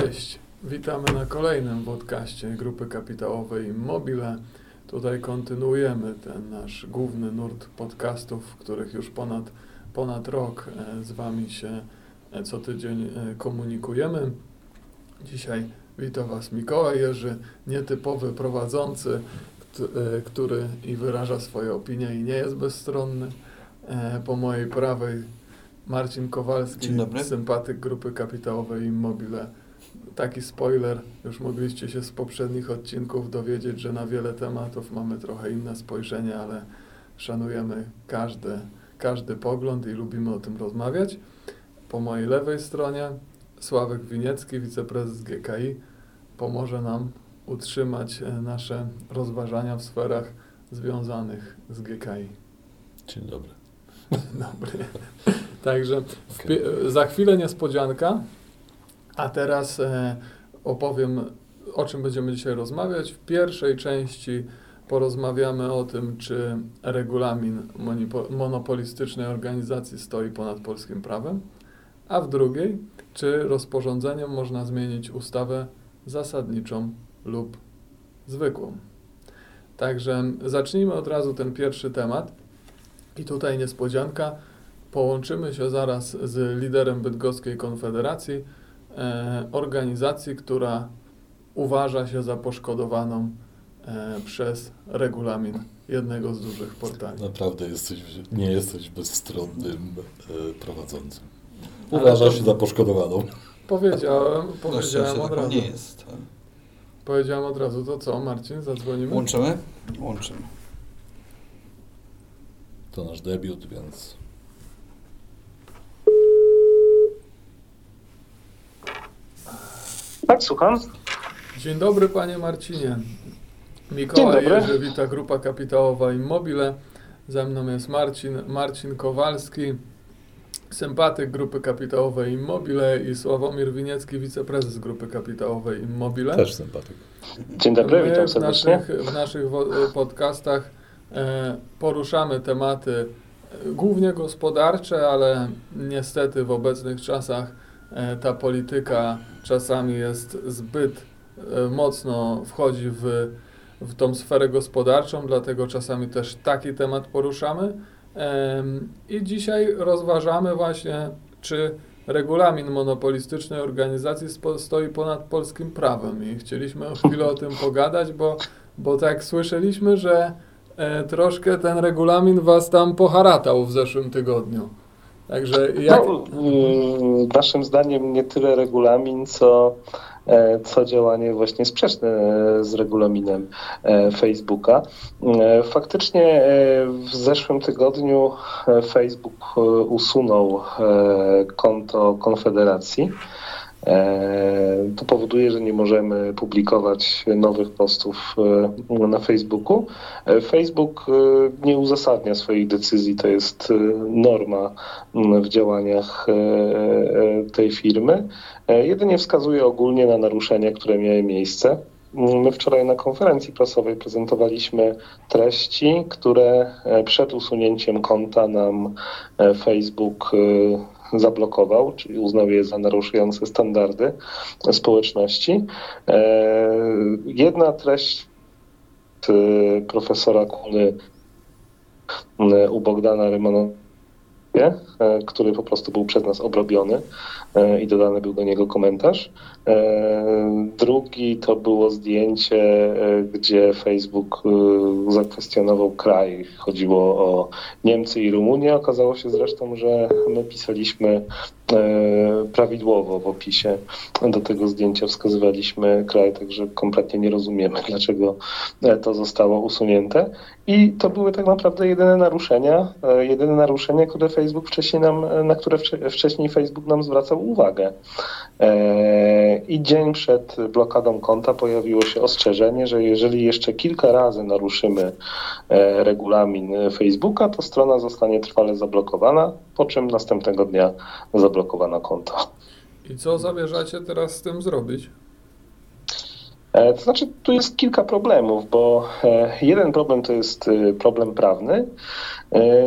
Cześć, witamy na kolejnym podcaście Grupy Kapitałowej Immobile. Tutaj kontynuujemy ten nasz główny nurt podcastów, w których już ponad, ponad rok e, z Wami się e, co tydzień e, komunikujemy. Dzisiaj witam Was Mikołaj Jerzy, nietypowy prowadzący, który i wyraża swoje opinie i nie jest bezstronny. Po mojej prawej Marcin Kowalski, sympatyk grupy kapitałowej Immobile. Taki spoiler, już mogliście się z poprzednich odcinków dowiedzieć, że na wiele tematów mamy trochę inne spojrzenie, ale szanujemy każdy, każdy pogląd i lubimy o tym rozmawiać. Po mojej lewej stronie Sławek Winiecki, wiceprezes GKI, pomoże nam utrzymać e, nasze rozważania w sferach związanych z GKI. Dzień dobry. Dobry. Także okay. za chwilę niespodzianka, a teraz e, opowiem, o czym będziemy dzisiaj rozmawiać. W pierwszej części porozmawiamy o tym, czy regulamin monopolistycznej organizacji stoi ponad polskim prawem, a w drugiej, czy rozporządzeniem można zmienić ustawę zasadniczą lub zwykłą. Także zacznijmy od razu ten pierwszy temat. I tutaj niespodzianka. Połączymy się zaraz z liderem Bydgoskiej Konfederacji, organizacji, która uważa się za poszkodowaną e, przez regulamin jednego z dużych portali. Naprawdę jesteś, nie jesteś bezstronnym e, prowadzącym. Uważa się za poszkodowaną. Powiedziałem, powiedziałem od razu. Nie jest. Powiedziałem od razu, to co, Marcin, zadzwonimy? Łączymy? Łączymy. To nasz debiut, więc słucham. Dzień dobry, panie Marcinie. Mikołaj Jerzy, wita Grupa Kapitałowa Immobile. Ze mną jest Marcin, Marcin Kowalski, sympatyk Grupy Kapitałowej Immobile i Sławomir Winiecki, wiceprezes Grupy Kapitałowej Immobile. Też sympatyk. Dzień dobry, My witam serdecznie. W naszych, w naszych podcastach e, poruszamy tematy e, głównie gospodarcze, ale niestety w obecnych czasach E, ta polityka czasami jest zbyt e, mocno wchodzi w, w tą sferę gospodarczą, dlatego czasami też taki temat poruszamy. I dzisiaj rozważamy właśnie, czy regulamin monopolistycznej organizacji stoi ponad polskim prawem. I chcieliśmy chwilę o tym pogadać, bo, bo tak słyszeliśmy, że e, troszkę ten regulamin was tam poharatał w zeszłym tygodniu. Także jak... No, mm, naszym zdaniem nie tyle regulamin, co, e, co działanie właśnie sprzeczne e, z regulaminem e, Facebooka. Faktycznie w zeszłym tygodniu Facebook usunął konto Konfederacji. E, to powoduje, że nie możemy publikować nowych postów e, na Facebooku. E, Facebook nie uzasadnia swoich decyzji, to jest norma w działaniach tej firmy. Jedynie wskazuje ogólnie na naruszenia, które miały miejsce. My wczoraj na konferencji prasowej prezentowaliśmy treści, które przed usunięciem konta nam Facebook zablokował, czyli uznał je za naruszające standardy społeczności. E, jedna treść profesora Kuny u Bogdana Rymanowa E, który po prostu był przez nas obrobiony e, i dodany był do niego komentarz. E, drugi to było zdjęcie, gdzie Facebook zakwestionował kraj. Chodziło o Niemcy i Rumunię. Okazało się zresztą, że my pisaliśmy prawidłowo w opisie do tego zdjęcia wskazywaliśmy kraj, także kompletnie nie rozumiemy, dlaczego to zostało usunięte. I to były tak naprawdę jedyne naruszenia, e, jedyne naruszenia, które Facebook wcześniej nam, e, na które wcześniej Facebook nam zwracał uwagę. E, I dzień przed blokadą konta pojawiło się ostrzeżenie, że jeżeli jeszcze kilka razy naruszymy regulamin Facebooka, to strona zostanie trwale zablokowana, po czym następnego dnia I co zamierzacie teraz z tym zrobić? To znaczy, tu jest kilka problemów, bo jeden problem to jest problem prawny,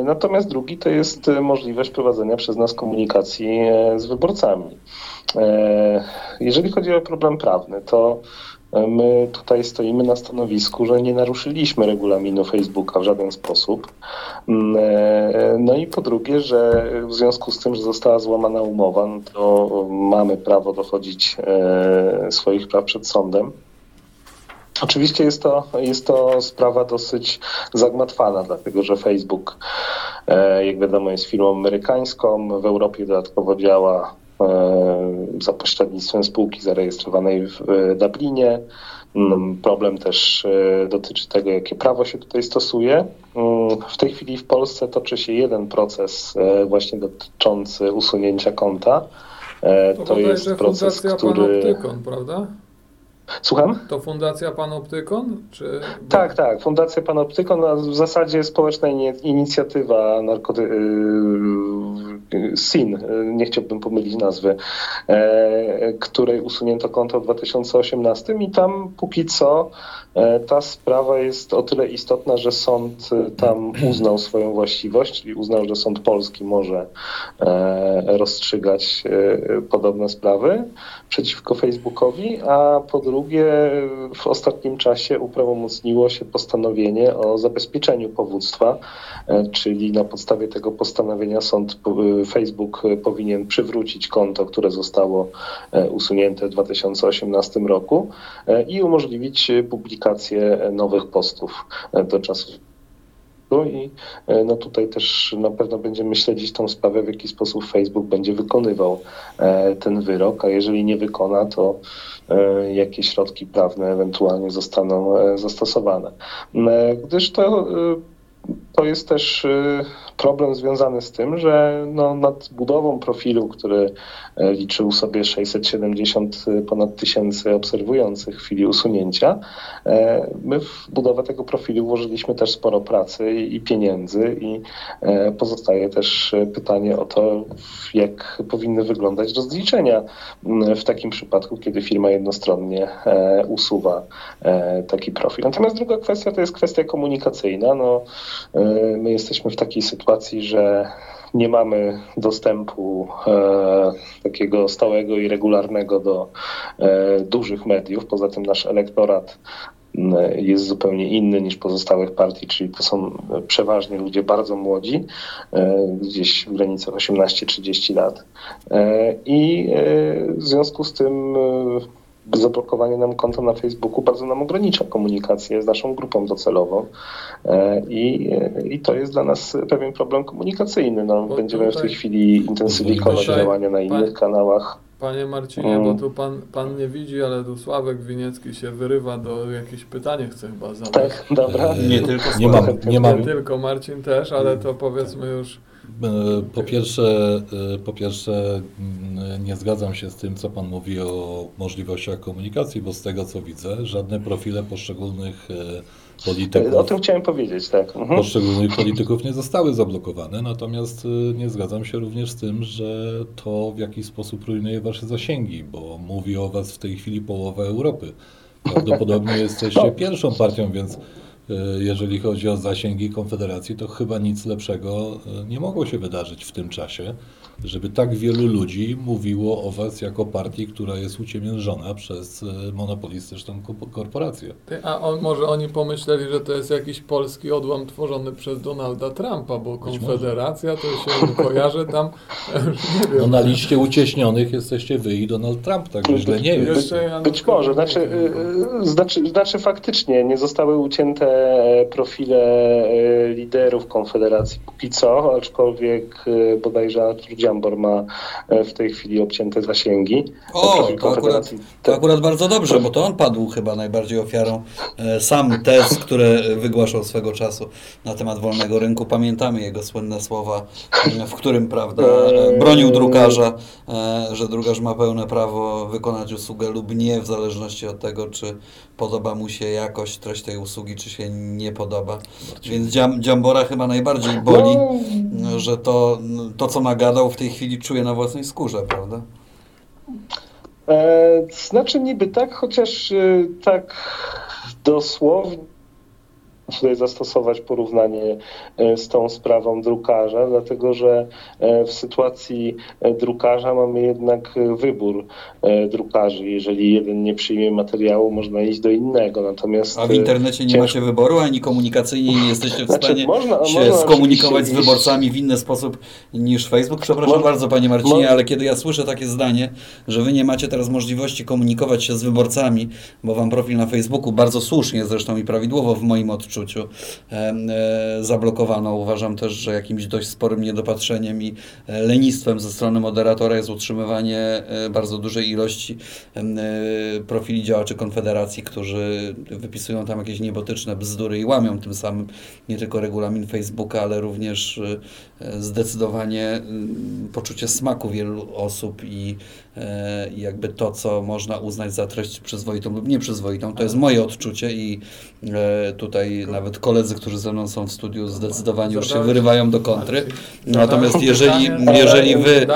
natomiast drugi to jest możliwość prowadzenia przez nas komunikacji z wyborcami. Jeżeli chodzi o problem prawny, to My tutaj stoimy na stanowisku, że nie naruszyliśmy regulaminu Facebooka w żaden sposób. Mm, e, no i po drugie, że w związku z tym, że została złamana umowa, no to mamy prawo dochodzić e, swoich praw przed sądem. Oczywiście jest to, jest to sprawa dosyć zagmatwana, dlatego że Facebook, e, jak wiadomo, jest firmą amerykańską, w Europie dodatkowo działa za pośrednictwem spółki zarejestrowanej w Dublinie. Mm, problem też e, dotyczy tego, jakie prawo się tutaj stosuje. Mm, w tej chwili w Polsce toczy się jeden proces e, właśnie dotyczący usunięcia konta. To, to jest proces, który... Panoptykon, prawda? Słucham? To Fundacja Panoptykon? Czy... Tak, tak. Fundacja Panoptykon, w zasadzie społeczna inicjatywa narkoty... Y, SIN, nie chciałbym pomylić nazwy, e, której usunięto konto w 2018 i tam póki co e, ta sprawa jest o tyle istotna, że sąd tam uznał swoją właściwość, czyli uznał, że sąd polski może e, rozstrzygać podobne sprawy przeciwko Facebookowi, a po drugie w ostatnim czasie uprawomocniło się postanowienie o zabezpieczeniu powództwa, e, czyli na podstawie tego postanowienia sąd e, Facebook powinien przywrócić konto, które zostało e, usunięte w 2018 roku i umożliwić publikację nowych postów do czasu i e, no tutaj też na pewno będziemy śledzić tą sprawę, w jaki sposób Facebook będzie wykonywał e, ten wyrok, a jeżeli nie wykona, to e, jakie środki prawne ewentualnie zostaną zastosowane. Gdyż to to jest też problem związany z tym, że no, nad budową profilu, który e, liczył sobie 670 y, ponad tysięcy obserwujących w chwili usunięcia, e, my w budowę tego profilu włożyliśmy też sporo pracy i pieniędzy i e, pozostaje też pytanie o to, jak powinny wyglądać rozliczenia w takim przypadku, kiedy firma jednostronnie usuwa taki profil. Natomiast druga kwestia to jest kwestia komunikacyjna. No, My jesteśmy w takiej sytuacji, że nie mamy dostępu e, takiego stałego i regularnego do e, dużych mediów. Poza tym nasz elektorat jest zupełnie inny niż pozostałych partii, czyli to są przeważnie ludzie bardzo młodzi, e, gdzieś w granicach 18-30 lat. E, I e, w związku z tym zablokowanie nam konta na Facebooku bardzo nam ogranicza komunikację z naszą grupą docelową e, i, i to jest dla nas pewien problem komunikacyjny. No, będziemy w tej chwili intensyfikować działania na innych kanałach. Panie Marcinie, mm. bo tu pan, pan nie widzi, ale tu Sławek Winiecki się wyrywa do jakieś pytanie chce chyba zadać. Tak, dobra. Nie tylko nie mam, nie mam. Nie tylko Marcin też, ale to powiedzmy już E, po pierwsze, e, po pierwsze, mm, nie zgadzam się z tym, co Pan mówi o możliwościach komunikacji, bo z tego co widzę, żadne profile poszczególnych e, polityków. O tym chciałem powiedzieć, tak. Mhm. Poszczególnych polityków nie zostały zablokowane, natomiast nie zgadzam się również z tym, że to w jakiś sposób rujnuje Wasze zasięgi, bo mówi o Was w tej chwili połowa Europy. Prawdopodobnie jesteście no. pierwszą partią, więc E, jeżeli chodzi o zasięgi Konfederacji, to chyba nic lepszego e, nie mogło się wydarzyć w tym czasie żeby tak wielu ludzi mówiło o was jako partii, która jest uciemiężona przez e, monopolistyczną korporację. A on, może oni pomyśleli, że to jest jakiś polski odłam tworzony przez Donalda Trumpa, bo Konfederacja to się kojarzy tam, nie wiem. No na liście ucieśnionych jesteście wy i Donald Trump, tak źle nie jest. Być może, znaczy, y, znaczy, znaczy faktycznie nie zostały ucięte profile liderów Konfederacji póki co, aczkolwiek bodajże Artur Dziambor ma e, w tej chwili obcięte zasięgi. O, to akurat, to akurat bardzo dobrze, bo to on padł chyba najbardziej ofiarą e, sam tez, które wygłaszał swego czasu na temat wolnego rynku. Pamiętamy jego słynne słowa, w którym prawda, e, bronił drukarza, że drukarz ma pełne prawo wykonać usługę lub nie, w zależności od tego, czy podoba mu się jakość, treść tej usługi, czy się nie podoba. Więc Dziambora chyba najbardziej boli, no. że to, to co nagadał w tej chwili czuje na własnej skórze, prawda? E, znaczy niby tak, chociaż e, tak dosłownie tutaj zastosować porównanie e, z tą sprawą drukarza, dlatego że e, w sytuacji e, drukarza mamy jednak wybór drukarzy. Jeżeli jeden nie przyjmie materiału, można iść do innego. Natomiast A w internecie nie ciężko... macie wyboru, ani komunikacyjnie nie jesteście w Znaczy, stanie można- się można skomunikować z wyborcami w inny sposób niż Facebook. Przepraszam Mo- bardzo, panie Marcinie, ale kiedy ja słyszę takie zdanie, że wy nie macie teraz możliwości komunikować się z wyborcami, bo wam profil na Facebooku bardzo słusznie zresztą i prawidłowo w moim odczuciu em, e, zablokowano. Uważam też, że jakimś dość sporym niedopatrzeniem i e, lenistwem ze strony moderatora jest utrzymywanie e, bardzo dużej ilości profili działaczy Konfederacji, którzy wypisują tam jakieś niebotyczne bzdury i łamią tym samym nie tylko regulamin Facebooka, ale również zdecydowanie poczucie smaku wielu osób i jakby to, co można uznać za treść przyzwoitą lub nieprzyzwoitą. To jest moje odczucie i e, nawet koledzy, którzy ze mną są w studiu zdecydowanie już się wyrywają do kontry. Natomiast jeżeli, jeżeli wy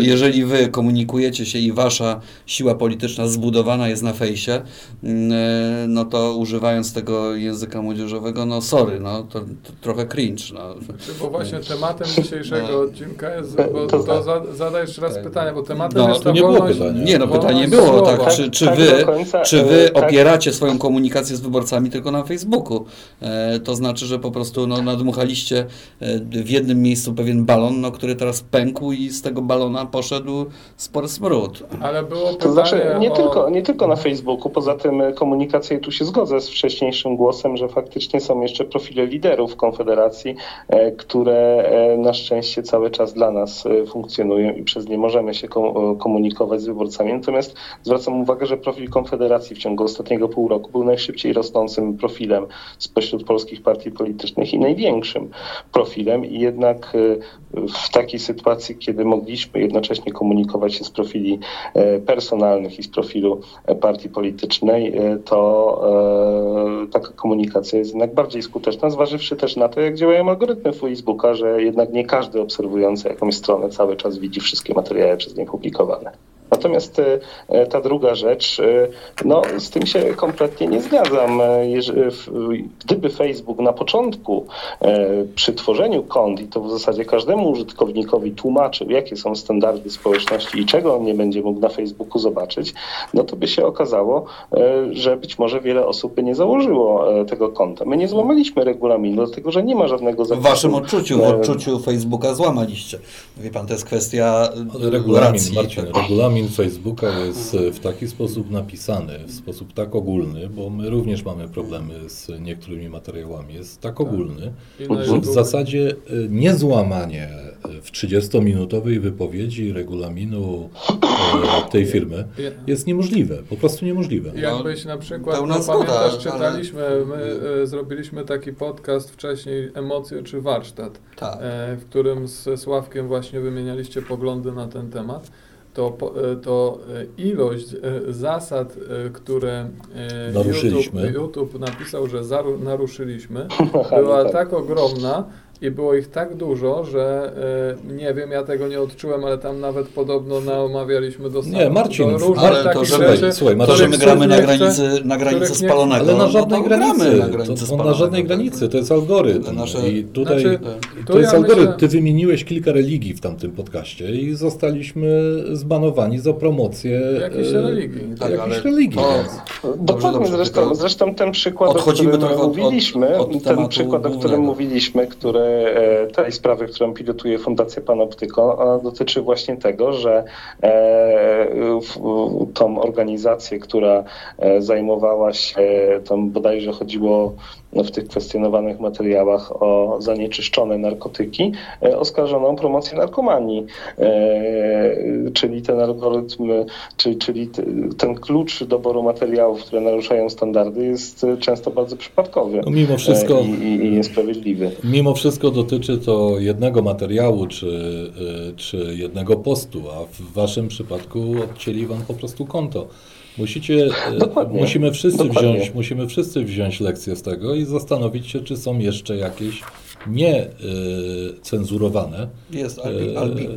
jeżeli wy komunikujecie się i wasza siła polityczna zbudowana jest na fejsie, mm, e, no to używając tego języka młodzieżowego, no sorry, no to, to trochę cringe. No. Czy bo właśnie tematem dzisiejszego No. odcinka jest, bo To to tak. za, zadaj jeszcze raz Tak. pytanie, bo tematem No, jest to ta nie było wolność, pytanie. Nie, no pytanie było, słowa. tak, czy, czy Tak wy, końca, czy e, wy tak. opieracie swoją komunikację z wyborcami tylko na Facebooku? E, to znaczy, że po prostu no, nadmuchaliście e, w jednym miejscu pewien balon, no, który teraz pękł i z tego balona poszedł spory smród. Ale było To znaczy nie, o... tylko, nie tylko na Facebooku, poza tym e, komunikacja i tu się zgodzę z wcześniejszym głosem, że faktycznie są jeszcze profile liderów Konfederacji, które na szczęście cały czas dla nas funkcjonują i przez nie możemy się ko- komunikować z wyborcami. Natomiast zwracam uwagę, że profil Konfederacji w ciągu ostatniego pół roku był najszybciej rosnącym profilem spośród polskich partii politycznych i największym profilem i jednak e, w takiej sytuacji, kiedy mogliśmy jednocześnie komunikować się z profili e, personalnych i z profilu e, partii politycznej, to taka komunikacja jest jednak bardziej skuteczna, zważywszy też na to, jak działają algorytmy Facebooka, że jednak nie każdy obserwujący jakąś stronę cały czas widzi wszystkie materiały przez nie publikowane. Natomiast e, e, ta druga rzecz, e, no z tym się kompletnie nie zgadzam. W- Gdyby Facebook na początku przy tworzeniu kont i to w zasadzie każdemu użytkownikowi tłumaczył, jakie są standardy społeczności i czego on nie będzie mógł na Facebooku zobaczyć, no to by się okazało, że być może wiele osób by nie założyło tego konta. My nie złamaliśmy regulaminu, dlatego że nie ma żadnego W zapisu. waszym odczuciu, w odczuciu Facebooka złamaliście. Wie pan, to jest kwestia regulamin. Marcin, regulamin Facebooka jest e, w taki sposób napisany, w sposób tak ogólny, bo my również mamy problemy z niektórymi materiałami, jest tak ogólny, że w zasadzie e, niezłamanie e, w 30-minutowej wypowiedzi regulaminu tej firmy jest niemożliwe, po prostu niemożliwe. Jakbyś na przykład, no, pamiętasz, czytaliśmy, my zrobiliśmy taki podcast wcześniej, Emocje czy Warsztat, Tak. w którym z Sławkiem właśnie wymienialiście poglądy na ten temat, to, po- e, to e, ilość e, zasad, które Naruszyliśmy. YouTube, YouTube napisał, że zaru, naruszyliśmy, Aha, była no tak. tak ogromna i było ich tak dużo, że e, nie wiem, ja tego nie odczułem, ale tam nawet podobno naomawialiśmy do Nie, Marcin, do różnych ale to, że- rzeczy, słuchaj, To, Marcin, że my gramy na granicy, na granicy spalonego. Ale na no żadnej to granicy, gramy na to, granicy spalonego. na żadnej granicy, to jest algorytm. Nasze- I tutaj Znaczy, to jest ja algorytm. myślę- Ty wymieniłeś kilka religii w tamtym podcaście i zostaliśmy zbanowani za promocję Jakiejś e, religii. Tak, jakiejś religii. Dokładnie, zresztą, zresztą ten przykład, o którym od- od- mówiliśmy, od ten tematu przykład, o którym mówiliśmy, który, tej sprawy, którą pilotuje Fundacja Panoptyko, ona dotyczy właśnie tego, że e, tą organizację, która e, zajmowała się, tam bodajże chodziło w tych kwestionowanych materiałach o zanieczyszczone narkotyki, e, oskarżono o promocję narkomanii. E, czyli ten algorytm, czyli, czyli ten klucz doboru materiałów, które naruszają standardy jest e, często bardzo przypadkowy No mimo wszystko, i, i, i niesprawiedliwy. mimo wszystko dotyczy to jednego materiału czy, czy jednego postu, a w waszym przypadku odcięli wam po prostu konto. Musicie, e, Dokładnie. musimy wszyscy Dokładnie. wziąć, musimy wszyscy wziąć lekcję z tego i zastanowić się, czy są jeszcze jakieś nie y, cenzurowane. Jest Albi, Albi.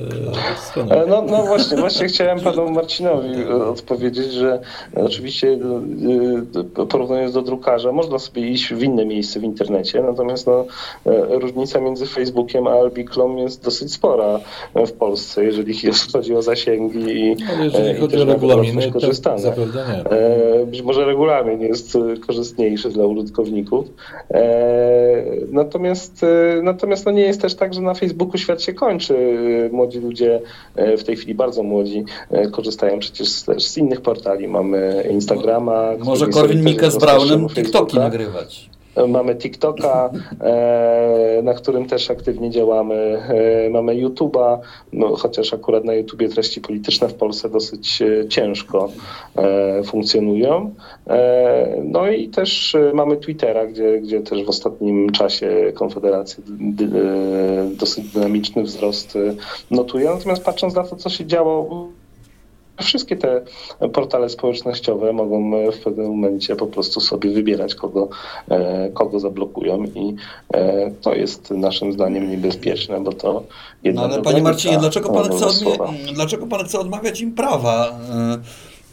E, no, no właśnie, właśnie chciałem panu Marcinowi odpowiedzieć, że oczywiście porównując do drukarza, można sobie iść w inne miejsce w internecie, natomiast no, różnica między Facebookiem a Albiklą jest dosyć spora w Polsce, jeżeli chodzi o zasięgi i, Ale jeżeli chodzi o regulaminy, to zapewne nie. Być może regulamin jest korzystniejszy dla użytkowników. Natomiast Natomiast no nie jest też tak, że na Facebooku świat się kończy. Młodzi ludzie, e, w tej chwili bardzo młodzi, korzystają przecież też z innych portali. Mamy Instagrama. Może Korwin Mikke z Brownem TikToki nagrywać. Mamy TikToka, e, na którym też aktywnie działamy. E, mamy YouTube'a, no, chociaż akurat na YouTubie treści polityczne w Polsce dosyć e, ciężko funkcjonują. No i też mamy Twittera, gdzie, gdzie też w ostatnim czasie Konfederacja dosyć dynamiczny wzrost notuje. Natomiast patrząc na to, co się działo Wszystkie te portale społecznościowe mogą w pewnym momencie po prostu sobie wybierać, kogo, e, kogo zablokują i e, to jest naszym zdaniem niebezpieczne, bo to no ale panie Marcinie, dlaczego pan, chce dlaczego pan chce odmawiać im prawa?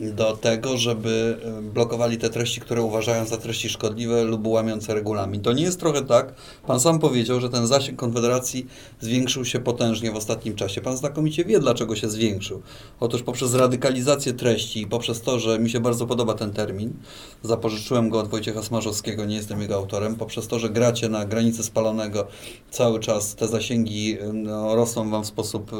Do tego, żeby e, blokowali te treści, które uważają za treści szkodliwe lub łamiące regulamin. To nie jest trochę tak, pan sam powiedział, że ten zasięg Konfederacji zwiększył się potężnie w ostatnim czasie. Pan znakomicie wie, dlaczego się zwiększył. Otóż poprzez radykalizację treści i poprzez to, że mi się bardzo podoba ten termin, zapożyczyłem go od Wojciecha Smarzowskiego, nie jestem jego autorem, poprzez to, że gracie na granicy spalonego cały czas, te zasięgi no, rosną wam w sposób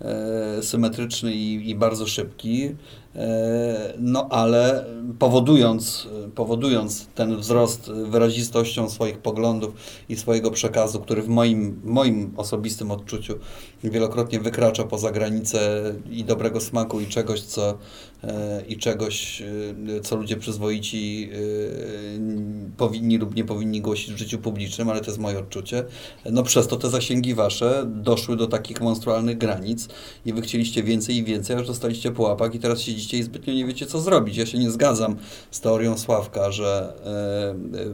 e, symetryczny i, i bardzo szybki. E, no ale powodując, powodując ten wzrost wyrazistością swoich poglądów i swojego przekazu, który w moim, moim osobistym odczuciu wielokrotnie wykracza poza granice i dobrego smaku i czegoś, co e, i czegoś, e, co ludzie przyzwoici powinni lub nie powinni głosić w życiu publicznym, ale to jest moje odczucie. No przez to te zasięgi wasze doszły do takich monstrualnych granic i wy chcieliście więcej i więcej, aż dostaliście po łapach i teraz siedzicie i zbytnio nie wiecie, co zrobić. Ja się nie zgadzam z teorią Sławka, że e, e,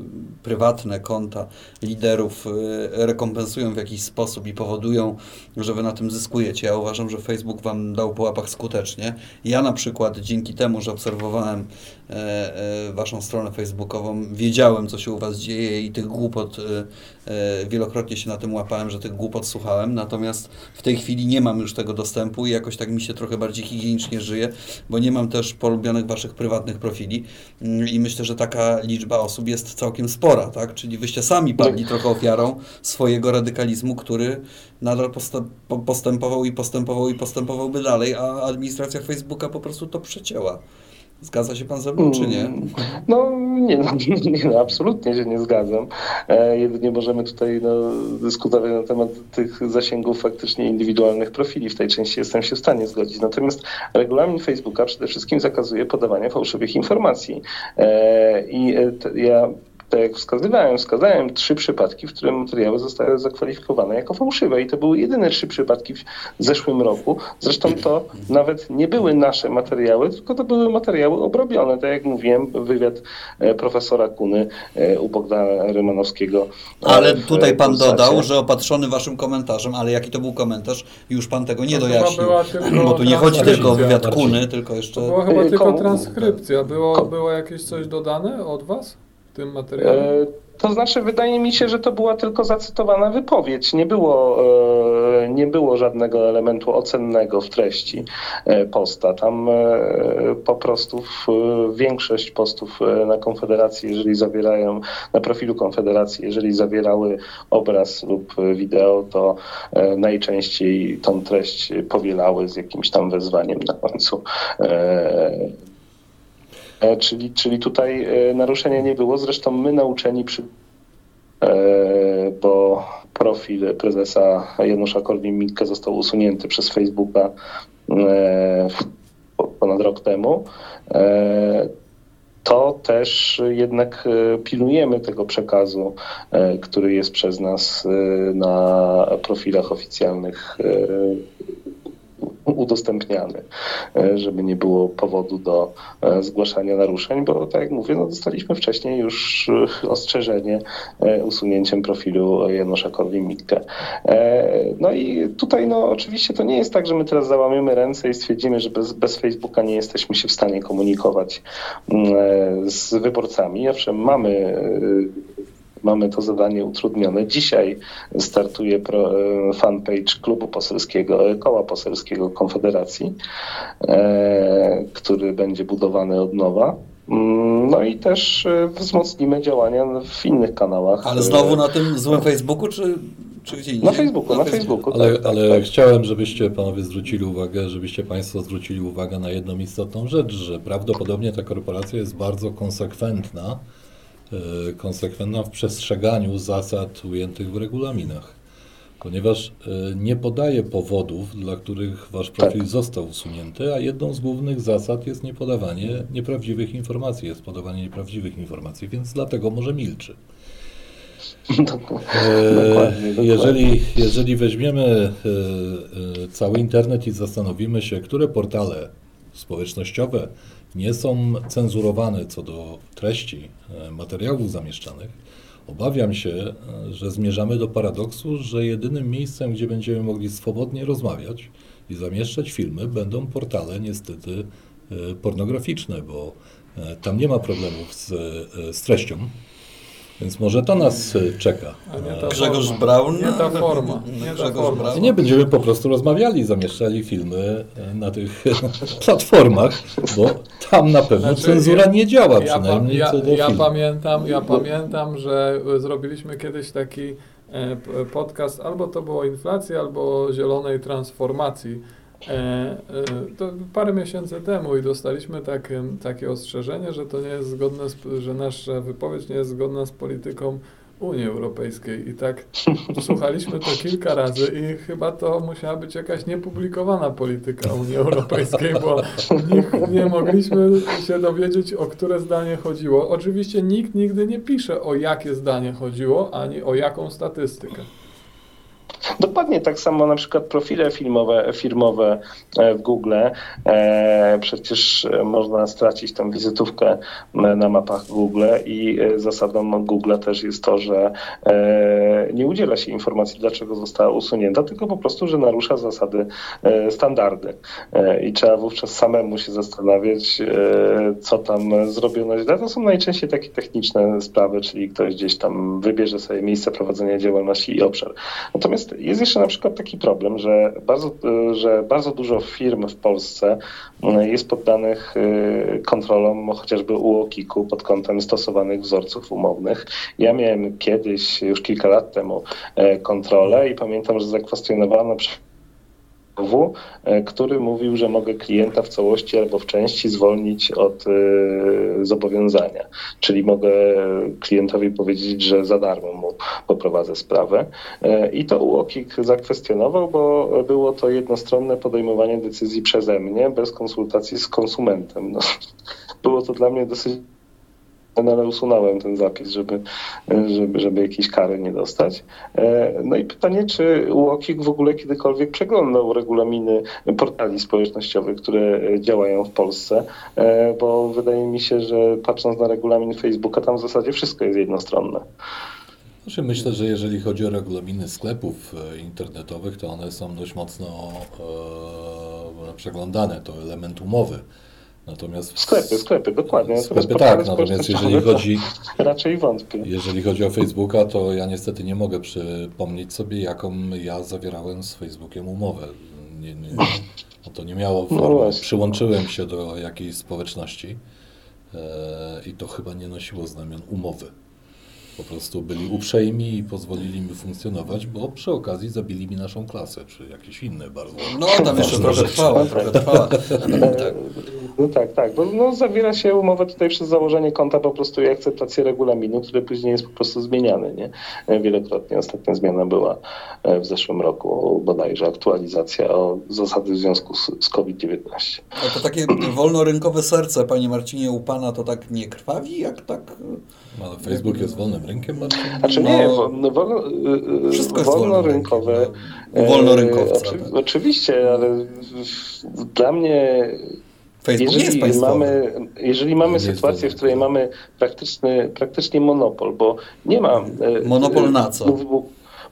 prywatne konta liderów e, rekompensują w jakiś sposób i powodują, że wy na tym zyskujecie. Ja uważam, że Facebook wam dał po łapach skutecznie. Ja na przykład dzięki temu, że obserwowałem waszą stronę facebookową, wiedziałem, co się u was dzieje i tych głupot, e, wielokrotnie się na tym łapałem, że tych głupot słuchałem, natomiast w tej chwili nie mam już tego dostępu i jakoś tak mi się trochę bardziej higienicznie żyje, bo nie mam też polubionych waszych prywatnych profili mm, i myślę, że taka liczba osób jest całkiem spora, tak? Czyli wyście sami padli trochę ofiarą swojego radykalizmu, który nadal postępował i postępował i postępowałby dalej, a administracja Facebooka po prostu to przecięła. Zgadza się pan ze mną, czy nie? Mm, no nie, no, nie no, absolutnie się nie zgadzam. E, jedynie możemy tutaj no, dyskutować na temat tych zasięgów faktycznie indywidualnych profili. W tej części jestem się w stanie zgodzić. Natomiast regulamin Facebooka przede wszystkim zakazuje podawania fałszywych informacji. E, I e, ja tak jak wskazywałem, wskazałem trzy przypadki, w których materiały zostały zakwalifikowane jako fałszywe i to były jedyne trzy przypadki w zeszłym roku. Zresztą to nawet nie były nasze materiały, tylko to były materiały obrobione. Tak jak mówiłem, wywiad e, profesora Kuny e, u Bogdana Rymanowskiego. E, ale tutaj pan dodał, że opatrzony waszym komentarzem, ale jaki to był komentarz, już pan tego nie dojaśnił. Bo tu nie chodzi tylko o wywiad Kuny, tylko jeszcze... To była chyba tylko transkrypcja. Było, było jakieś coś dodane od was? Tym materiale? E, to znaczy, wydaje mi się, że to była tylko zacytowana wypowiedź. Nie było, e, nie było żadnego elementu ocennego w treści e, posta. Tam po prostu większość postów na Konfederacji, jeżeli zawierają, na profilu Konfederacji, jeżeli zawierały obraz lub wideo, to najczęściej tą treść powielały z jakimś tam wezwaniem na końcu czyli, czyli tutaj e, naruszenia nie było. Zresztą my nauczeni przy e, bo profil prezesa Janusza Korwin-Mikke został usunięty przez Facebooka ponad rok temu. To też jednak pilnujemy tego przekazu, który jest przez nas na profilach oficjalnych udostępniany, żeby nie było powodu do zgłaszania naruszeń, bo tak jak mówię, no dostaliśmy wcześniej już ostrzeżenie usunięciem profilu Janusza Korwin-Mikke. No i tutaj no oczywiście to nie jest tak, że my teraz załamiemy ręce i stwierdzimy, że bez, bez Facebooka nie jesteśmy się w stanie komunikować mm, z wyborcami. Owszem, mamy mamy to zadanie utrudnione. Dzisiaj startuje e, fanpage klubu poselskiego, e, koła poselskiego Konfederacji, e, który będzie budowany od nowa. Mm, no i też wzmocnimy działania w innych kanałach. Ale znowu na tym złym Facebooku, czy, czy gdzie indziej? Na Facebooku, na, na Facebooku. Ale, tak, ale tak, chciałem, żebyście panowie zwrócili uwagę, żebyście państwo zwrócili uwagę na jedną istotną rzecz, że prawdopodobnie ta korporacja jest bardzo konsekwentna konsekwentna w przestrzeganiu zasad ujętych w regulaminach, ponieważ e, nie podaje powodów, dla których wasz profil tak. został usunięty, a jedną z głównych zasad jest niepodawanie nieprawdziwych informacji, jest podawanie nieprawdziwych informacji, więc dlatego może milczy. E, jeżeli, jeżeli weźmiemy cały internet i zastanowimy się, które portale społecznościowe nie są cenzurowane co do treści e, materiałów zamieszczanych, obawiam się, e, że zmierzamy do paradoksu, że jedynym miejscem, gdzie będziemy mogli swobodnie rozmawiać i zamieszczać filmy, będą portale niestety e, pornograficzne, bo tam nie ma problemów z, z treścią. Więc może to nas y, czeka. Nie Grzegorz forma. Braun? Nie ta forma. Nie, ta forma. nie będziemy po prostu rozmawiali, zamieszczali filmy y, na tych platformach, bo tam na pewno znaczy, cenzura nie działa, ja, przynajmniej ja, co do ja pamiętam, ja pamiętam, że zrobiliśmy kiedyś taki e, podcast, albo to było inflacja, albo zielonej transformacji E, e, to parę miesięcy temu i dostaliśmy tak, takie ostrzeżenie, że to nie jest zgodne, z, że nasza wypowiedź nie jest zgodna z polityką Unii Europejskiej. I tak słuchaliśmy to kilka razy i chyba to musiała być jakaś niepublikowana polityka Unii Europejskiej, bo nie, nie mogliśmy się dowiedzieć, o które zdanie chodziło. Oczywiście nikt nigdy nie pisze, o jakie zdanie chodziło, ani o jaką statystykę. Dokładnie tak samo na przykład profile filmowe, firmowe e, w Google. E, przecież można stracić tą wizytówkę na mapach Google i e, zasadą Google też jest to, że nie udziela się informacji, dlaczego została usunięta, tylko po prostu, że narusza zasady standardy. I trzeba wówczas samemu się zastanawiać, co tam zrobiono źle. To są najczęściej takie techniczne sprawy, czyli ktoś gdzieś tam wybierze sobie miejsce prowadzenia działalności i obszar. Natomiast jest jeszcze na przykład taki problem, że bardzo, że bardzo dużo firm w Polsce mm, jest poddanych y, kontrolom chociażby UOKiK-u pod kątem stosowanych wzorców umownych. Ja miałem kiedyś, już kilka lat temu, e, kontrolę i pamiętam, że zakwestionowano E, który mówił, że mogę klienta w całości albo w części zwolnić od e, zobowiązania. Czyli mogę klientowi powiedzieć, że za darmo mu poprowadzę sprawę. E, I to UOKiK zakwestionował, bo było to jednostronne podejmowanie decyzji przeze mnie bez konsultacji z konsumentem. No, było to dla mnie dosyć no ale usunąłem ten zapis, żeby, żeby, żeby jakieś kary nie dostać. E, no i pytanie, czy UOKiK w ogóle kiedykolwiek przeglądał regulaminy portali społecznościowych, które działają w Polsce, e, bo wydaje mi się, że patrząc na regulamin Facebooka, tam w zasadzie wszystko jest jednostronne. Znaczy myślę, że jeżeli chodzi o regulaminy sklepów e, internetowych, to one są dość mocno przeglądane. To element umowy. Natomiast sklepy, sklepy, dokładnie. Sklepy tak, natomiast jeżeli chodzi raczej wątpię. Jeżeli chodzi o Facebooka, to ja niestety nie mogę przypomnieć sobie, jaką ja zawierałem z Facebookiem umowę. Nie, nie, no to nie miało no formy. Przyłączyłem się do jakiejś społeczności e, i to chyba nie nosiło znamion umowy. Po prostu byli uprzejmi i pozwolili mi funkcjonować, bo przy okazji zabili mi naszą klasę, czy jakieś inne bardzo. No, tam jeszcze trochę trwała, trochę trwała. tak. No tak, tak, bo no, zawiera się umowę tutaj przez założenie konta po prostu i akceptację regulaminu, który później jest po prostu zmieniany, nie? Wielokrotnie. Ostatnia zmiana była e, w zeszłym roku bodajże aktualizacja o zasady w związku z, z COVID-19. A to takie wolnorynkowe serce, panie Marcinie, u pana to tak nie krwawi, jak tak... No, Facebook jest wolnym rynkiem? Znaczy nie, no, no, wolno, Wszystko jest wolnorynkowe. No. Wolnorynkowca. Oczy, tak. Oczywiście, ale dla mnie Facebook jeżeli nie jest mamy, jeżeli mamy sytuację, w której mamy praktyczny, praktycznie monopol, bo nie ma... Monopol na co?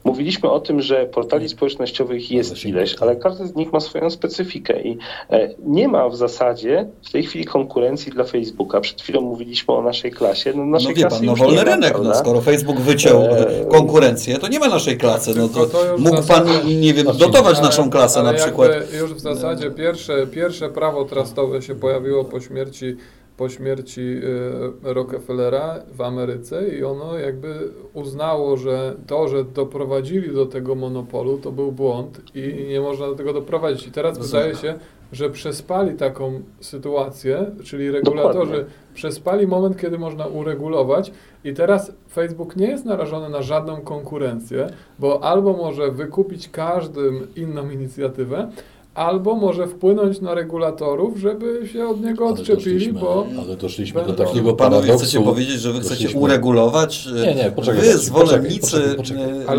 Mówiliśmy o tym, że portali społecznościowych jest ileś, ale każdy z nich ma swoją specyfikę i e, nie ma w zasadzie w tej chwili konkurencji dla Facebooka. Przed chwilą mówiliśmy o naszej klasie. No, naszej no wie pan, no wolny rynek, no, skoro Facebook wyciął e... konkurencję, to nie ma naszej klasy. No to, to mógł pan, nie wiem, dotować ale, naszą klasę na przykład. Już w zasadzie pierwsze, pierwsze prawo trustowe się pojawiło po śmierci po śmierci y, Rockefellera w Ameryce i ono jakby uznało, że to, że doprowadzili do tego monopolu, to był błąd i nie można do tego doprowadzić. I teraz wydaje się, że przespali taką sytuację, czyli regulatorzy Dokładnie. przespali moment, kiedy można uregulować i teraz Facebook nie jest narażony na żadną konkurencję, bo albo może wykupić każdym inną inicjatywę, albo może wpłynąć na regulatorów, żeby się od niego odczepili, bo... Ale doszliśmy do takiego paradoksu. Panowie chcecie powiedzieć, że wy chcecie doszliśmy... uregulować? Nie, nie, poczekaj. Wy, zwolennicy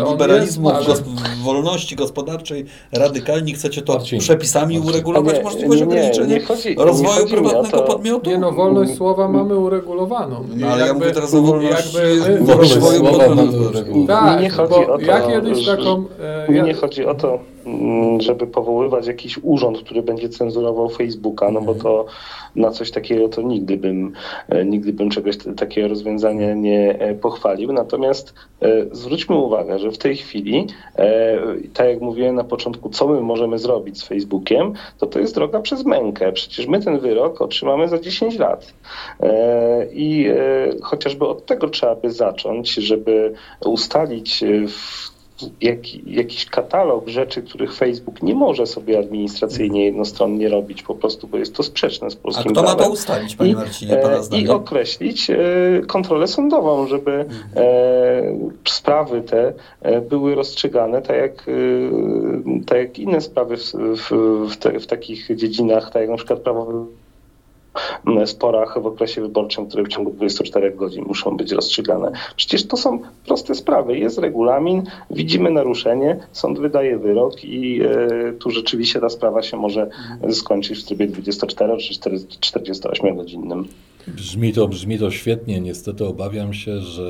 liberalizmu, jest, ale... wolności gospodarczej, radykalni, chcecie to Marcin, przepisami Marcin. uregulować nie, możliwość ograniczenia rozwoju prywatnego to... podmiotu? Nie no, wolność słowa mamy uregulowaną. No, ale jakby, ja mówię teraz o wolności rozwoju podmiotu. Tak, nie chodzi o to, ja kiedyś taką... E, nie chodzi o to, żeby powoływać jakiś urząd, który będzie cenzurował Facebooka, no bo mhm. to na coś takiego to nigdy bym, e, nigdy bym czegoś takiego rozwiązania nie e, pochwalił. Natomiast e, zwróćmy uwagę, że w tej chwili, tak jak mówiłem na początku, co my możemy zrobić z Facebookiem, to to jest droga przez mękę. Przecież my ten wyrok otrzymamy za 10 lat. I chociażby od tego trzeba by zacząć, żeby ustalić w jak, jakiś katalog rzeczy, których Facebook nie może sobie administracyjnie jednostronnie robić, po prostu, bo jest to sprzeczne z polskim prawem. A kto ma to ustalić, panie Marcinie, e, I określić e, kontrolę sądową, żeby mhm. e, sprawy te były rozstrzygane tak jak, tak jak inne sprawy w, w, w, te, w takich dziedzinach, tak jak na przykład prawo sporach w okresie wyborczym, które w ciągu 24 godzin muszą być rozstrzygane. Przecież to są proste sprawy. Jest regulamin, widzimy naruszenie, sąd wydaje wyrok i e, tu rzeczywiście ta sprawa się może skończyć w trybie 24 czy 48 godzinnym. Brzmi to, brzmi to świetnie. Niestety obawiam się, że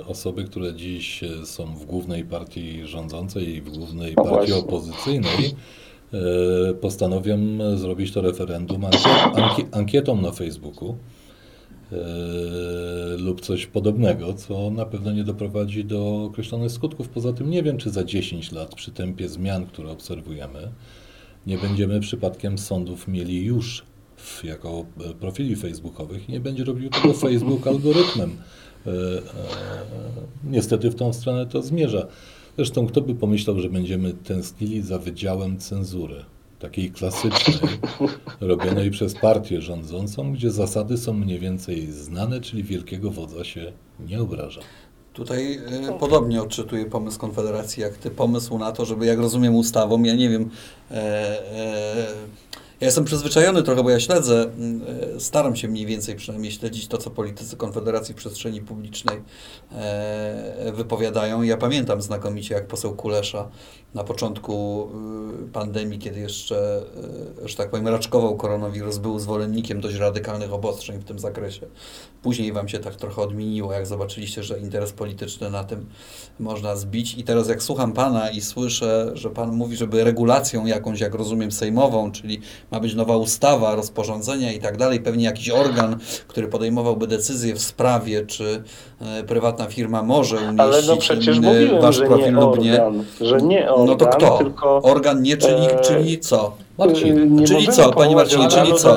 e, osoby, które dziś są w głównej partii rządzącej i w głównej no partii opozycyjnej, E, postanowią zrobić to referendum ankietą na Facebooku e, lub coś podobnego, co na pewno nie doprowadzi do określonych skutków. Poza tym nie wiem, czy za 10 lat przy tempie zmian, które obserwujemy, nie będziemy przypadkiem sądów mieli już jako e, profili facebookowych nie będzie robił tego Facebook algorytmem. Niestety w tą stronę to zmierza. Zresztą kto by pomyślał, że będziemy tęsknili za wydziałem cenzury, takiej klasycznej, robionej przez partię rządzącą, gdzie zasady są mniej więcej znane, czyli wielkiego wodza się nie obraża. Tutaj y, podobnie odczytuję pomysł Konfederacji, jak ty pomysł na to, żeby, jak rozumiem ustawą, ja nie wiem, e, e, ja jestem przyzwyczajony trochę, bo ja śledzę, mm, e, staram się mniej więcej przynajmniej śledzić to, co politycy Konfederacji Przestrzeni Publicznej e, wypowiadają. Ja pamiętam znakomicie, jak poseł Kulesza na początku y, pandemii, kiedy jeszcze, y, że tak powiem, raczkował koronawirus, był zwolennikiem dość radykalnych obostrzeń w tym zakresie. Później wam się tak trochę odmieniło, jak zobaczyliście, że interes polityczny na tym można zbić. I teraz jak słucham pana i słyszę, że pan mówi, żeby regulacją jakąś, jak rozumiem, sejmową, czyli ma być nowa ustawa, rozporządzenia i tak dalej, pewnie jakiś organ, który podejmowałby decyzję w sprawie, czy e, prywatna firma może umieścić Ale no przecież mówiłem, wasz profil lub nie. Że nie organ, no to kto? Tylko, organ nie, czyli, e, czyli co? Marcin, nie czyli co, panie Marcinie, czyli co?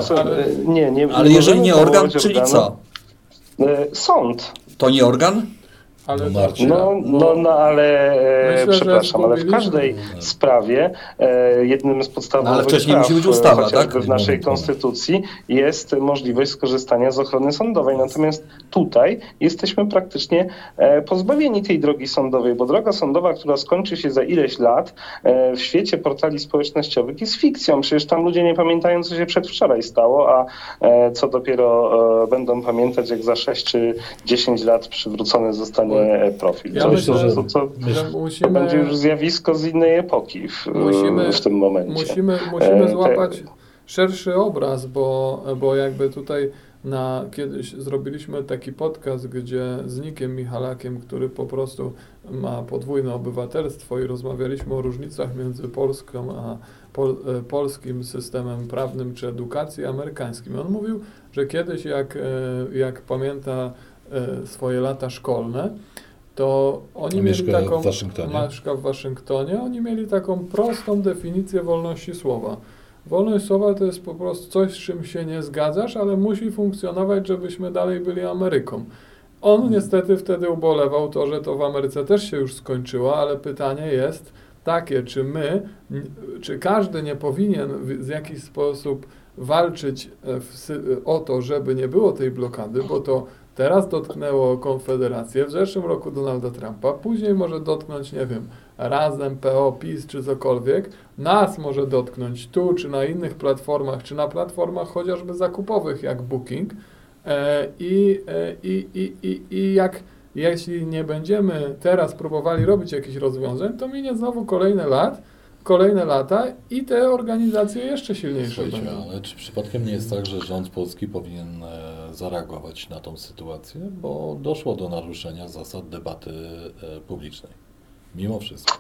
Nie, nie, Ale jeżeli nie organ, czyli co? E, sąd. To nie organ? Ale no, no, no, no, ale e, Myślę, przepraszam, ale w każdej sprawie e, jednym z podstawowych no, ale wcześniej musi być ustawa, tak? w naszej konstytucji jest możliwość skorzystania z ochrony sądowej. Natomiast tutaj jesteśmy praktycznie e, pozbawieni tej drogi sądowej, bo droga sądowa, która skończy się za ileś lat e, w świecie portali społecznościowych jest fikcją. Przecież tam ludzie nie pamiętają, co się przedwczoraj stało, a e, co dopiero będą pamiętać, jak za 6 czy 10 lat przywrócony zostanie profil. Ja myślę, że, to, że musimy... będzie już zjawisko z innej epoki w, musimy, w tym momencie. Musimy, musimy złapać szerszy obraz, bo, bo jakby tutaj na, kiedyś zrobiliśmy taki podcast, gdzie z Nikiem Michalakiem, który po prostu ma podwójne obywatelstwo i rozmawialiśmy o różnicach między Polską a pol, e, polskim systemem prawnym czy edukacji amerykańskim. On mówił, że kiedyś jak, e, jak pamięta e, swoje lata szkolne, to oni mieli taką, w Waszyngtonie. w Waszyngtonie, oni mieli taką prostą definicję wolności słowa Wolność słowa to jest po prostu coś, z czym się nie zgadzasz, ale musi funkcjonować, żebyśmy dalej byli Ameryką. On hmm. niestety wtedy ubolewał to, że to w Ameryce też się już skończyło, ale pytanie jest takie, czy my, czy każdy nie powinien w jakiś sposób walczyć e, w, o to, żeby nie było tej blokady, bo to teraz dotknęło Konfederację, w zeszłym roku Donalda Trumpa, później może dotknąć, nie wiem, Razem, PO, PiS czy cokolwiek, nas może dotknąć tu, czy na innych platformach, czy na platformach chociażby zakupowych jak Booking. E, I, e, i, i, i, i jak jeśli nie będziemy teraz próbowali robić jakichś rozwiązań, to minie znowu kolejne lat, kolejne lata i te organizacje jeszcze silniejsze będą. Ale czy przypadkiem nie jest tak, że rząd polski powinien e, zareagować na tą sytuację, bo doszło do naruszenia zasad debaty publicznej? mimo wszystko.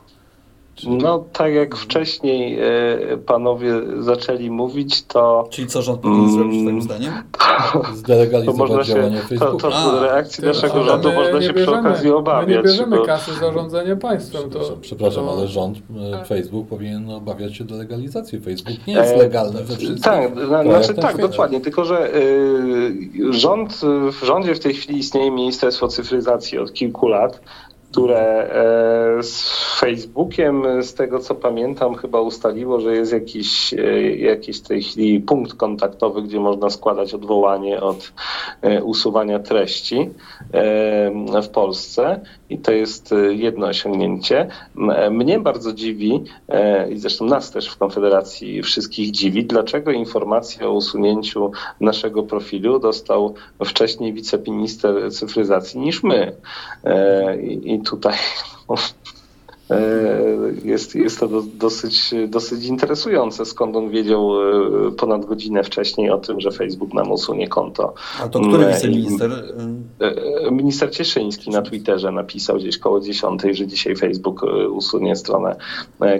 No, tak jak wcześniej e, panowie zaczęli mówić, to... Czyli co rząd powinien mm, zrobić, twoim zdaniem? Zdelegalizować działanie Facebooka. To, to reakcji ty, naszego rządu można się bierzemy, przy okazji obawiać. My nie bierzemy bo... kasy zarządzania państwem. To, Przepraszam, to... ale rząd, e, Facebook powinien obawiać się delegalizacji. Facebook nie jest e, legalny we wszystkich Tak, znaczy tak, świecie. dokładnie. Tylko, że y, rząd, w rządzie w tej chwili istnieje Ministerstwo Cyfryzacji od kilku lat które e, z Facebookiem, z tego co pamiętam, chyba ustaliło, że jest jakiś, e, jakiś w tej chwili punkt kontaktowy, gdzie można składać odwołanie od e, usuwania treści w Polsce i to jest jedno osiągnięcie. Mnie bardzo dziwi i zresztą nas też w Konfederacji wszystkich dziwi, dlaczego informację o usunięciu naszego profilu dostał wcześniej wiceminister cyfryzacji niż my. I tutaj e, jest, jest to dosyć, dosyć interesujące, skąd on wiedział e, ponad godzinę wcześniej o tym, że Facebook nam usunie konto. A to który mm, wiceminister? E, minister Cieszyński na Twitterze napisał gdzieś koło 10, że dzisiaj Facebook usunie stronę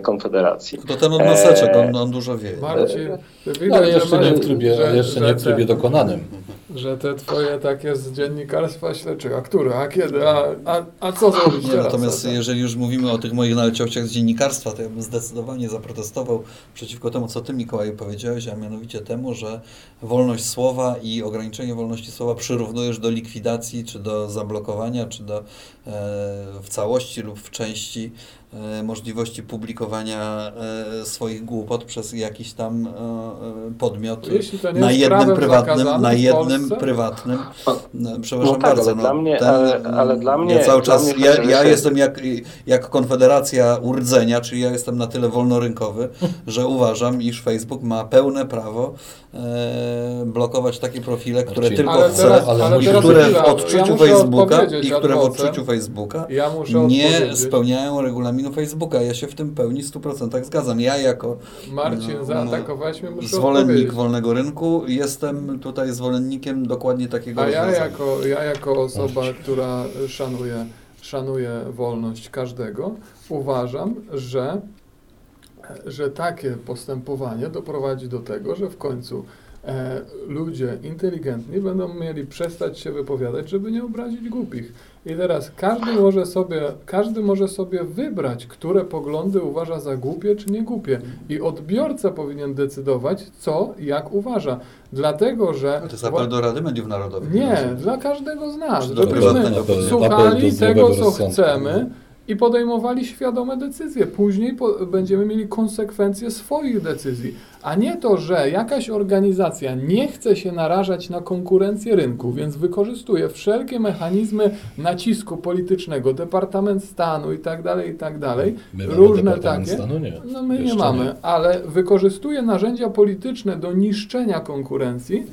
Konfederacji. To ten od maseczek, on, on dużo wie. Marcin, widać, no, jeszcze, nie w trybie, że, jeszcze nie w trybie dokonanym że te twoje takie z dziennikarstwa śledczego, a które, a kiedy, a, a, a co zrobić nie, teraz? Natomiast jeżeli już mówimy o tych moich naleciałciach z dziennikarstwa, to ja bym zdecydowanie zaprotestował przeciwko temu, co ty Mikołaju powiedziałeś, a mianowicie temu, że wolność słowa i ograniczenie wolności słowa przyrównujesz do likwidacji, czy do zablokowania, czy do e, w całości lub w części możliwości publikowania e, swoich głupot przez jakiś tam e, podmiot na jednym prywatnym, na jednym prywatnym. Przepraszam no tak, bardzo. Ale, no, dla mnie, ten, ale, ale, dla mnie. Ja cały czas, ja, ja jestem jak, jak Konfederacja Urdzenia, czyli ja jestem na tyle wolnorynkowy, że uważam, iż Facebook ma pełne prawo e, blokować takie profile, które tylko chce, teraz, ale które w odczuciu ja Facebooka i które w odczuciu Facebooka ja nie spełniają regulaminu no Facebooka. Ja się w tym pełni 100% zgadzam. Ja jako Marcin, no, zaatakowałeś mnie, muszę zwolennik wolnego rynku jestem tutaj zwolennikiem dokładnie takiego A ja jako, ja jako osoba, która szanuje, szanuje wolność każdego, uważam, że że takie postępowanie doprowadzi do tego, że w końcu e, ludzie inteligentni będą mieli przestać się wypowiadać, żeby nie obrazić głupich. I teraz każdy może sobie, każdy może sobie wybrać, które poglądy uważa za głupie czy nie głupie. I odbiorca powinien decydować, co, jak uważa. Dlatego, że... To jest apel do Rady Mediów Narodowych. Nie, dla każdego z nas. Żebyśmy słuchali tego, co chcemy, i podejmowali świadome decyzje. Później po, będziemy mieli konsekwencje swoich decyzji, a nie to, że jakaś organizacja nie chce się narażać na konkurencję rynku, więc wykorzystuje wszelkie mechanizmy nacisku politycznego, Departament Stanu i tak dalej, i tak dalej. My Różne takie. Stanu? Nie. No my nie Jeszcze mamy, ale wykorzystuje narzędzia polityczne do niszczenia konkurencji,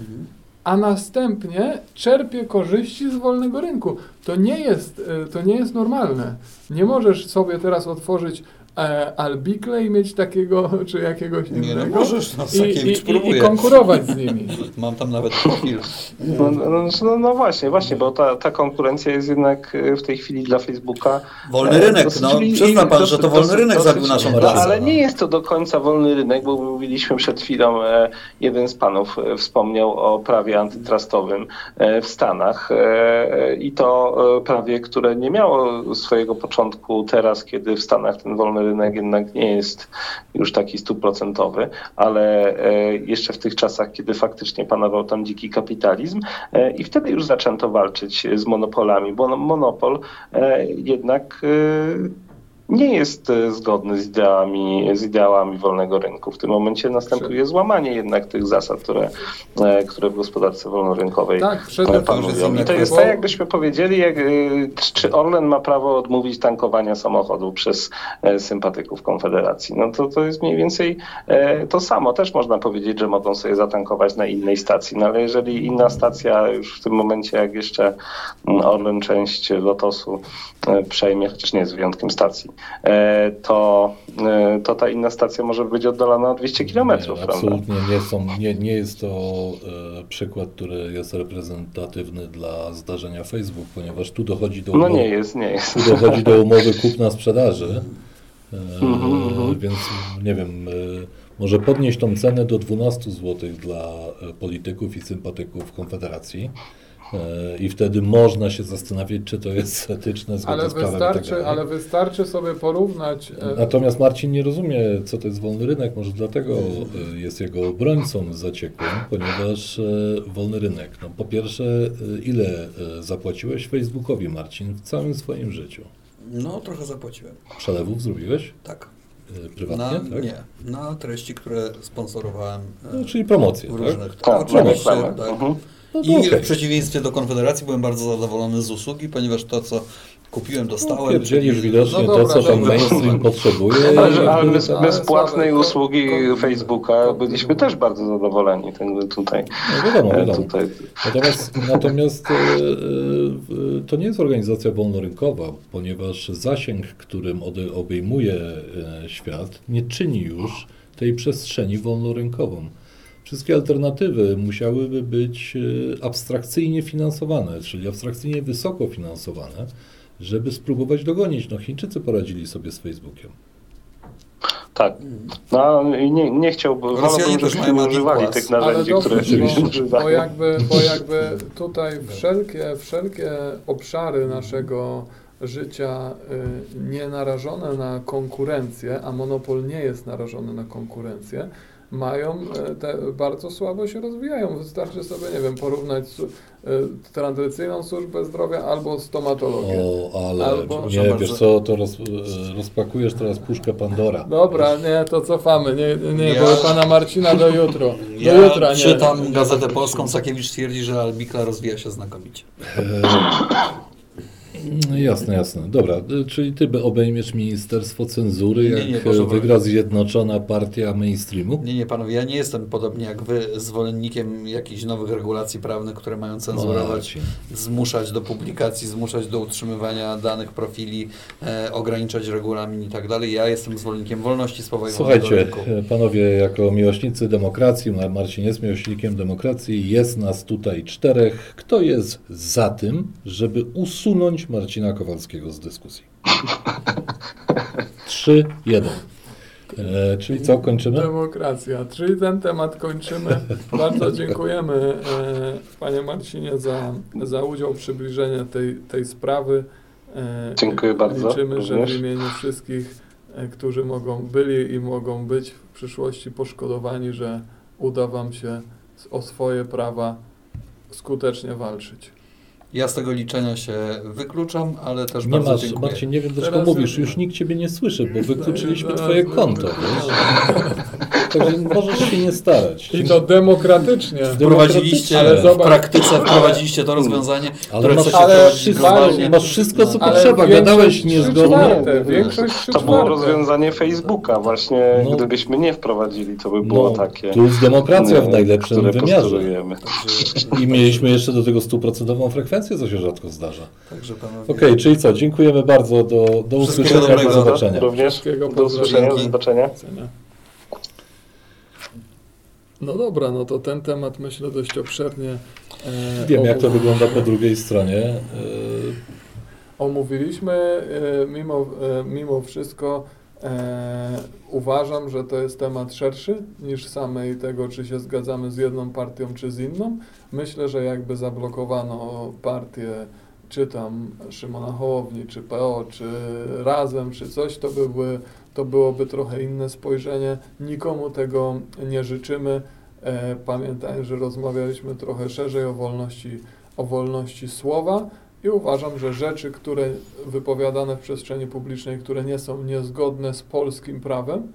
a następnie czerpie korzyści z wolnego rynku. To nie jest, e, to nie jest normalne. Nie możesz sobie teraz otworzyć e, Albikle i mieć takiego czy jakiegoś Nie, innego no możesz, no, i, i, i, i konkurować z nimi. Mam tam nawet profil. No, no, no, no właśnie, właśnie, bo ta, ta konkurencja jest jednak e, w tej chwili dla Facebooka. Wolny e, rynek, dosyć no przyzna pan, że to wolny dosyć- rynek zabił naszą no, No, pracę. ale no. nie jest to do końca wolny rynek, bo mówiliśmy przed chwilą, e, jeden z panów wspomniał o prawie antytrustowym w Stanach i to prawie, które nie miało swojego początku teraz, kiedy w Stanach ten wolny rynek jednak nie jest już taki stuprocentowy, ale e, jeszcze w tych czasach, kiedy faktycznie panował tam dziki kapitalizm e, i wtedy już zaczęto walczyć z monopolami, bo no- monopol e, jednak nie jest e, zgodny z ideałami, z ideałami wolnego rynku. W tym momencie następuje złamanie jednak tych zasad, które, e, które w gospodarce wolnorynkowej Tak, panują. I to jest tak, jakbyśmy powiedzieli, jak, e, czy Orlen ma prawo odmówić tankowania samochodu przez sympatyków Konfederacji. No to, to jest mniej więcej to samo. Też można powiedzieć, że mogą sobie zatankować na innej stacji, no ale jeżeli inna stacja już w tym momencie, jak jeszcze mm, Orlen część Lotosu przejmie, chociaż nie jest wyjątkiem stacji, to, e, to ta inna stacja może być oddalona o 200 kilometrów, Nie, absolutnie nie, są, nie, nie jest to e, przykład, który jest reprezentatywny dla zdarzenia Facebook, ponieważ tu dochodzi do No umowy, nie jest, nie jest. tu dochodzi do umowy kupna-sprzedaży, e, Mhm, mhm. więc nie wiem, e, może podnieść tą cenę do 12 zł dla e, polityków i sympatyków Konfederacji. E, I wtedy można się zastanawiać, czy to jest etyczne, Ale z prawem i wystarczy, tak dalej. ale wystarczy sobie porównać e, Natomiast Marcin nie rozumie, co to jest wolny rynek, może dlatego e, jest jego obrońcą zaciekłym, ponieważ wolny rynek. No, po pierwsze, ile zapłaciłeś Facebookowi, Marcin, w całym swoim życiu? No, trochę zapłaciłem. Przelewów zrobiłeś Tak. e, Na, prywatnie? tak? Nie, na treści, które sponsorowałem No, czyli promocje, w tak? różnych. Tak, oczywiście, reklamy. tak. Mhm. No I okej. w przeciwieństwie do Konfederacji byłem bardzo zadowolony z usługi, ponieważ to, co kupiłem, dostałem. Pierdzielisz czyli- widocznie No to, co dobra. mainstream potrzebuje. Ale, ale my, Ale my z płatnej słabe, ko- usługi Facebooka byliśmy też bardzo zadowoleni tutaj. No wiadomo, e, wiadomo. tutaj. Natomiast, natomiast e, e, to nie jest organizacja wolnorynkowa, ponieważ zasięg, którym obejmuje świat, nie czyni już tej przestrzeni wolnorynkową. Wszystkie alternatywy musiałyby być e, abstrakcyjnie finansowane, czyli abstrakcyjnie wysoko finansowane, żeby spróbować dogonić. No Chińczycy poradzili sobie z Facebookiem. Tak. No i nie, nie chciałbym, Rosjanie też mają nie używali tych Ale narzędzi, dobrze, które Oczywiście. bo, używamy. bo, jakby, bo jakby tutaj wszelkie, wszelkie obszary naszego życia y, nie narażone na konkurencję, a monopol nie jest narażony na konkurencję, mają y, te bardzo słabo się rozwijają. Wystarczy sobie, nie wiem, porównać su- y, tradycyjną służbę zdrowia albo stomatologię. O, ale Albo- nie, wiesz bardzo. co, to roz, e, rozpakujesz teraz puszkę Pandora. Dobra, nie, to cofamy. Nie, nie, Ja- bo pana Marcina do jutro. Do Ja jutra nie. czytam Gazetę Polską, Sakiewicz twierdzi, że Albikla rozwija się znakomicie. No jasne, jasne. Dobra, y, czyli ty obejmiesz Ministerstwo Cenzury, Nie, jak nie, e, proszę wygra Zjednoczona Partia Mainstreamu? Nie, nie panowie, ja nie jestem podobnie jak wy zwolennikiem jakichś nowych regulacji prawnych, które mają cenzurować, Marcin. zmuszać do publikacji, zmuszać do utrzymywania danych profili, e, ograniczać regulamin i tak dalej. Ja jestem zwolennikiem wolności słowa i Słuchajcie, rynku. e, panowie, jako miłośnicy demokracji, Mar- Marcin jest miłośnikiem demokracji, jest nas tutaj czterech. Kto jest za tym, żeby usunąć Marcina Kowalskiego z dyskusji? Trzy, jeden. E, czyli co, kończymy? Demokracja. Czyli ten temat kończymy. Bardzo dziękujemy e, Panie Marcinie za, za udział, przybliżenie tej, tej sprawy. E, Dziękuję bardzo, Liczymy, że w imieniu wszystkich, e, którzy mogą byli i mogą być w przyszłości poszkodowani, że uda Wam się o swoje prawa skutecznie walczyć. Ja z tego liczenia się wykluczam, ale też Nie bardzo masz, dziękuję. Marcin, nie wiem dlaczego mówisz, już nikt ciebie nie słyszy, bo wykluczyliśmy twoje konto, wiesz? Także możesz się nie starać. I to demokratycznie. Wprowadziliście Ale w praktyce, wprowadziliście to rozwiązanie, Ale które masz, chcecie ale globalnie. masz wszystko, co potrzeba. Gadałeś niezgodnie. To było rozwiązanie Facebooka właśnie, No. gdybyśmy nie wprowadzili, to by było No, takie. tu jest demokracja w najlepszym wymiarze. I mieliśmy jeszcze do tego stuprocentową frekwencję, co się rzadko zdarza. Także panowie, Okej, czyli co, dziękujemy bardzo, do, do usłyszenia, do zobaczenia. Również do usłyszenia, do zobaczenia. No dobra, no to ten temat myślę dość obszernie e, Wiem, jak to wygląda po drugiej stronie. E, omówiliśmy. E, mimo, e, mimo wszystko e, uważam, że to jest temat szerszy niż samej tego, czy się zgadzamy z jedną partią, czy z inną. Myślę, że jakby zablokowano partię, czy tam Szymona Hołowni, czy PO, czy Razem, czy coś, to, były, to byłoby trochę inne spojrzenie. Nikomu tego nie życzymy. E, pamiętaj, że rozmawialiśmy trochę szerzej o wolności, o wolności słowa i uważam, że rzeczy, które wypowiadane w przestrzeni publicznej, które nie są niezgodne z polskim prawem,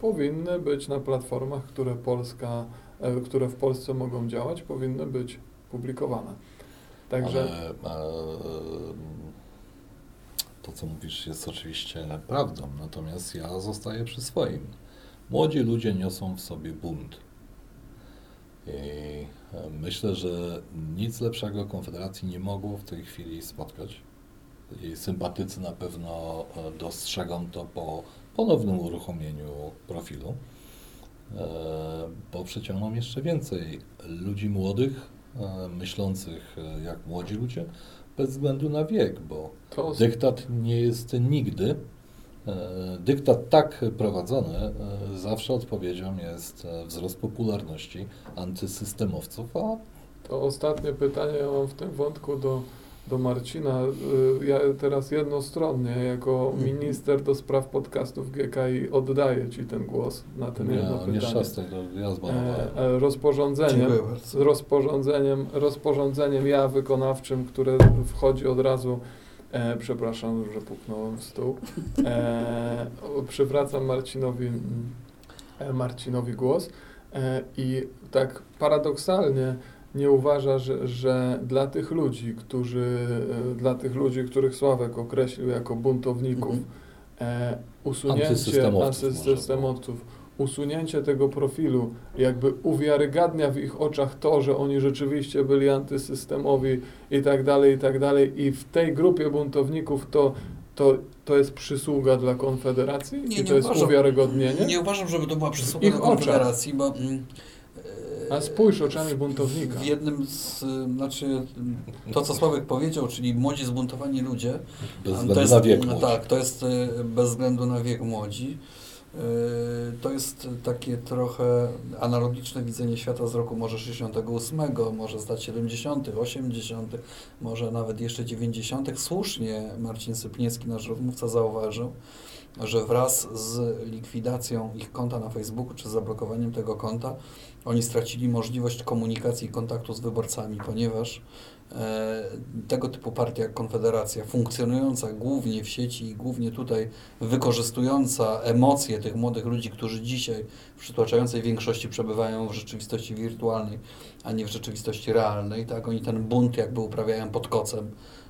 powinny być na platformach, które, Polska, e, które w Polsce mogą działać, powinny być publikowane. Także Ale, ale to, co mówisz, jest oczywiście prawdą, natomiast ja zostaję przy swoim. Młodzi ludzie niosą w sobie bunt. I e, myślę, że nic lepszego Konfederacji nie mogło w tej chwili spotkać. Jej sympatycy na pewno e, dostrzegą to po ponownym uruchomieniu profilu, e, bo przyciągną jeszcze więcej ludzi młodych, e, myślących jak młodzi ludzie, bez względu na wiek, bo to dyktat nie jest nigdy. E, Dyktat tak prowadzony e, zawsze odpowiedzią jest e, wzrost popularności antysystemowców, a To ostatnie pytanie ja mam w tym wątku do, do Marcina. Ja teraz jednostronnie, jako Mhm. minister do spraw podcastów GKI, oddaję Ci ten głos na ten jedno nie, nie pytanie. szastaj, to ja zbanowałem. Rozporządzeniem, rozporządzeniem, rozporządzeniem ja wykonawczym, które wchodzi od razu, e, przepraszam, że puknąłem w stół, e, przywracam Marcinowi, mm, e, Marcinowi głos. E, i tak paradoksalnie nie uważa, że, że dla tych ludzi, którzy, e, dla tych ludzi, których Sławek określił jako buntowników, Mhm. e, usunięcie Antysystemowców antysystemowców, usunięcie tego profilu jakby uwiarygadnia w ich oczach to, że oni rzeczywiście byli antysystemowi i tak dalej, i tak dalej i w tej grupie buntowników to, to, to jest przysługa dla Konfederacji Nie, i nie to jest uważam. uwiarygodnienie? Nie uważam, żeby to była przysługa Ich oczach. Konfederacji, bo... mm, e, A spójrz oczami buntownika. W jednym z, y, znaczy to co Sławek powiedział, czyli młodzi zbuntowani ludzie, Bez to względu jest, na wiek. młodzi. Tak, to jest y, bez względu na wiek młodzi. Y, To jest takie trochę analogiczne widzenie świata z roku może 68, może z lat 70., 80., może nawet jeszcze 90. Słusznie Marcin Sypniewski, nasz rozmówca, zauważył, że wraz z likwidacją ich konta na Facebooku czy zablokowaniem tego konta, oni stracili możliwość komunikacji i kontaktu z wyborcami, ponieważ tego typu partia jak Konfederacja, funkcjonująca głównie w sieci i głównie tutaj wykorzystująca emocje tych młodych ludzi, którzy dzisiaj w przytłaczającej większości przebywają w rzeczywistości wirtualnej, a nie w rzeczywistości realnej, tak? Oni ten bunt jakby uprawiają pod kocem, e,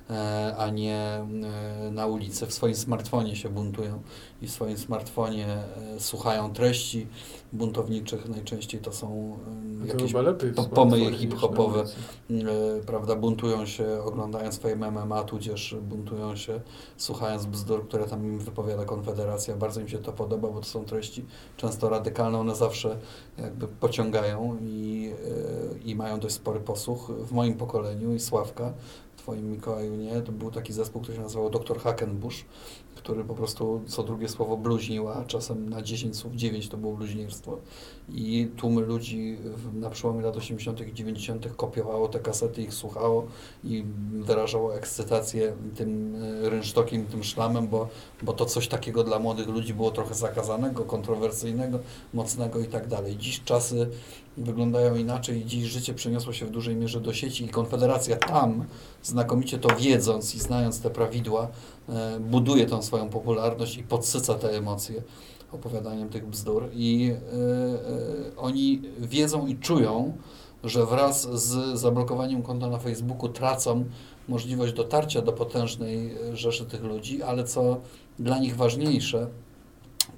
a nie e, na ulicy. W swoim smartfonie się buntują i w swoim smartfonie e, słuchają treści buntowniczych. Najczęściej to są e, To jakieś smartfonie pomyje hip-hopowe. e, prawda, buntują się oglądając swoje MMA, tudzież buntują się słuchając bzdur, które tam im wypowiada Konfederacja. Bardzo im się to podoba, bo to są treści często radykalne, one zawsze jakby pociągają i, e, i mają dość spory posłuch. W moim pokoleniu i Sławka, twoim Mikołaju nie, to był taki zespół, który się nazywał Dr. Hackenbush, który po prostu co drugie słowo bluźnił, a czasem na 10 słów 9 to było bluźnierstwo. I tłumy ludzi na przełomie lat 80. i 90. kopiowało te kasety, ich słuchało i wyrażało ekscytację tym e, rynsztokiem, tym szlamem, bo, bo to coś takiego dla młodych ludzi było trochę zakazanego, kontrowersyjnego, mocnego i tak dalej. Dziś czasy wyglądają inaczej. Dziś życie przeniosło się w dużej mierze do sieci i Konfederacja tam, znakomicie to wiedząc i znając te prawidła, buduje tą swoją popularność i podsyca te emocje opowiadaniem tych bzdur. I e, e, oni wiedzą i czują, że wraz z zablokowaniem konta na Facebooku tracą możliwość dotarcia do potężnej rzeszy tych ludzi, ale co dla nich ważniejsze,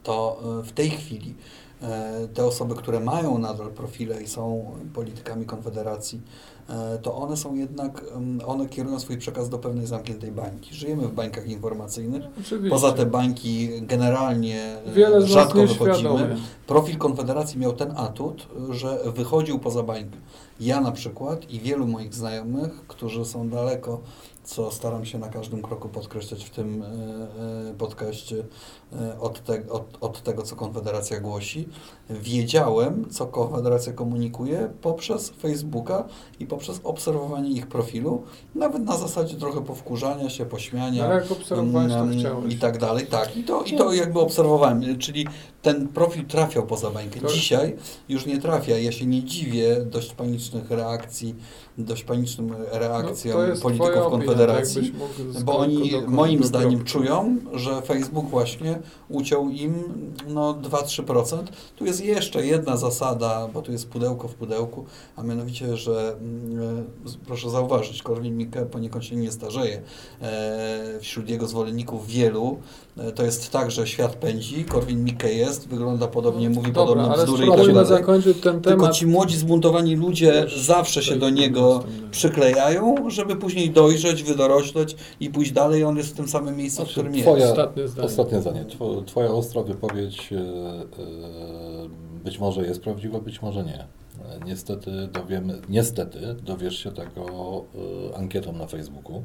to w tej chwili E, te osoby, które mają nadal profile i są politykami Konfederacji, e, to one są jednak, one kierują swój przekaz do pewnej zamkniętej bańki. Żyjemy w bańkach informacyjnych. Oczywiście. Poza te bańki generalnie e, Wiele rzadko wychodzimy. Profil Konfederacji miał ten atut, że wychodził poza bańkę. Ja na przykład i wielu moich znajomych, którzy są daleko co staram się na każdym kroku podkreślać w tym e, e, podcaście e, od, te, od, od tego, co Konfederacja głosi. Wiedziałem, co Konfederacja komunikuje poprzez Facebooka i poprzez obserwowanie ich profilu, nawet na zasadzie trochę powkurzania się, pośmiania Ale jak obserwowałeś, to mm, chciałeś. i tak dalej. Tak, i to, i to jakby obserwowałem, czyli ten profil trafiał poza bańkę. Dzisiaj już nie trafia. Ja się nie dziwię dość panicznych reakcji, dość panicznym reakcjom no polityków Konfederacji, bo oni moim zdaniem czują, że Facebook właśnie uciął im no 2-3%. Tu jest jeszcze jedna zasada, bo tu jest pudełko w pudełku, a mianowicie, że mm, proszę zauważyć, Korwin-Mikke poniekąd się nie starzeje. E, wśród jego zwolenników wielu e, to jest tak, że świat pędzi, Korwin-Mikke jest, wygląda podobnie, mówi Dobra, podobne bzdury i tak dalej. zakończyć ten temat. Tylko ci młodzi zbuntowani ludzie zawsze się do niego przyklejają, żeby później dojrzeć, wydorośleć i pójść dalej. On jest w tym samym miejscu, w znaczy, którym jest. Ostatnie zdanie. Ostatnie zdanie. Twoja ostra wypowiedź e, być może jest prawdziwa, być może nie. Niestety dowiemy, niestety dowiesz się tego ankietą na Facebooku.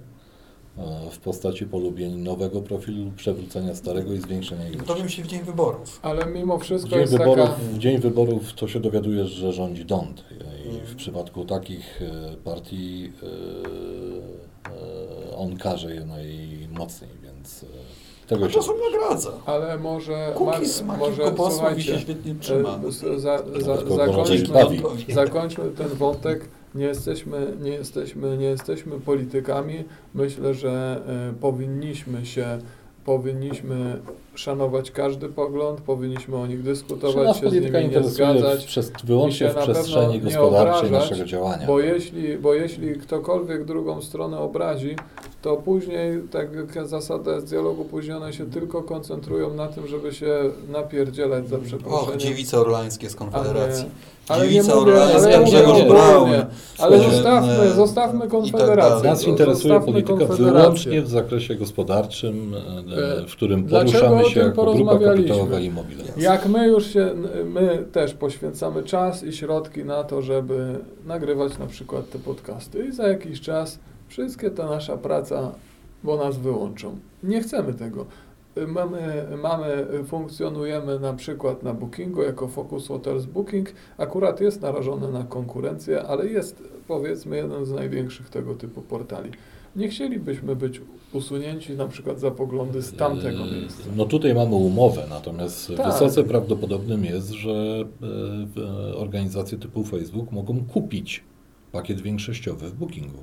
E, w postaci polubień nowego profilu, przewrócenia starego i zwiększenia ilości. Dowiem się w dzień wyborów. Ale mimo wszystko w dzień, wyborów, taka... w dzień wyborów to się dowiadujesz, że rządzi Dąd. I w przypadku takich e, partii e, on karze je najmocniej, więc tego A czasem nagradza. Ale może... Cookies ma, może, posłów i się świetnie trzyma. Za, za, za, zakończmy, zakończmy ten wątek nie jesteśmy, nie jesteśmy, nie jesteśmy politykami. Myślę, że y, powinniśmy się, powinniśmy szanować każdy pogląd, powinniśmy o nich dyskutować, się z nimi nie zgadzać. Przez, wyłącznie w przestrzeni gospodarczej naszego działania. Bo jeśli, bo jeśli ktokolwiek drugą stronę obrazi, to później, tak jak zasada jest dialogu, później one się tylko koncentrują na tym, żeby się napierdzielać za przeproszeniem. Och, dziewice orlańskie z Konfederacji. Ale nie mówię, ale ja Grzegorz Braun. Ale zostawmy, zostawmy tak Konfederację. Nas interesuje polityka wyłącznie w zakresie gospodarczym, e, w którym poruszamy się jako grupa kapitałowa i mobilna. Jak my już się, my też poświęcamy czas i środki na to, żeby nagrywać na przykład te podcasty i za jakiś czas wszystkie ta nasza praca, bo nas wyłączą. Nie chcemy tego. Mamy, mamy, funkcjonujemy na przykład na Bookingu jako Focus Hotels Booking. Akurat jest narażony na konkurencję, ale jest powiedzmy jeden z największych tego typu portali. Nie chcielibyśmy być usunięci na przykład za poglądy z tamtego eee, miejsca. No tutaj mamy umowę, natomiast tak. wysoce prawdopodobnym jest, że organizacje typu Facebook mogą kupić pakiet większościowy w Bookingu.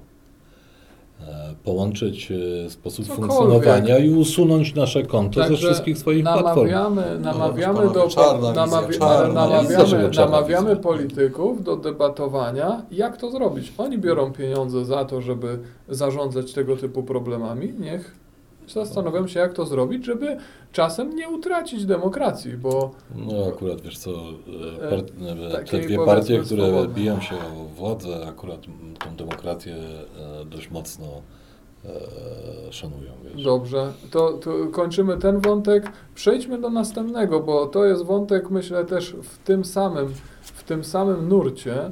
E, połączyć e, sposób Cokolwiek. funkcjonowania i usunąć nasze konto Także ze wszystkich swoich namawiamy, platform. Namawiamy, no, do, czarna, namawia, czarna, namawiamy, namawiamy polityków do debatowania, jak to zrobić. Oni biorą pieniądze za to, żeby zarządzać tego typu problemami. Niech zastanawiam się, jak to zrobić, żeby czasem nie utracić demokracji, bo... No akurat, wiesz co, e, part, e, te dwie partie, które swobodne. biją się o władzę, akurat tą demokrację e, dość mocno szanują. Wiesz. Dobrze, to, to kończymy ten wątek. Przejdźmy do następnego, bo to jest wątek, myślę, też w tym samym, w tym samym nurcie.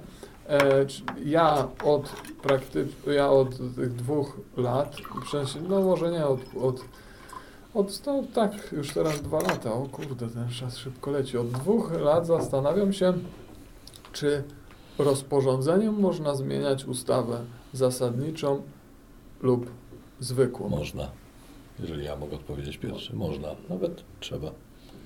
E, ja od praktycznie, ja od tych dwóch lat, no może nie od, od, od no, tak już teraz dwa lata, o kurde, ten czas szybko leci. Od dwóch lat zastanawiam się, czy rozporządzeniem można zmieniać ustawę zasadniczą lub zwykłą. Można. Jeżeli ja mogę odpowiedzieć pierwszy, można, nawet trzeba.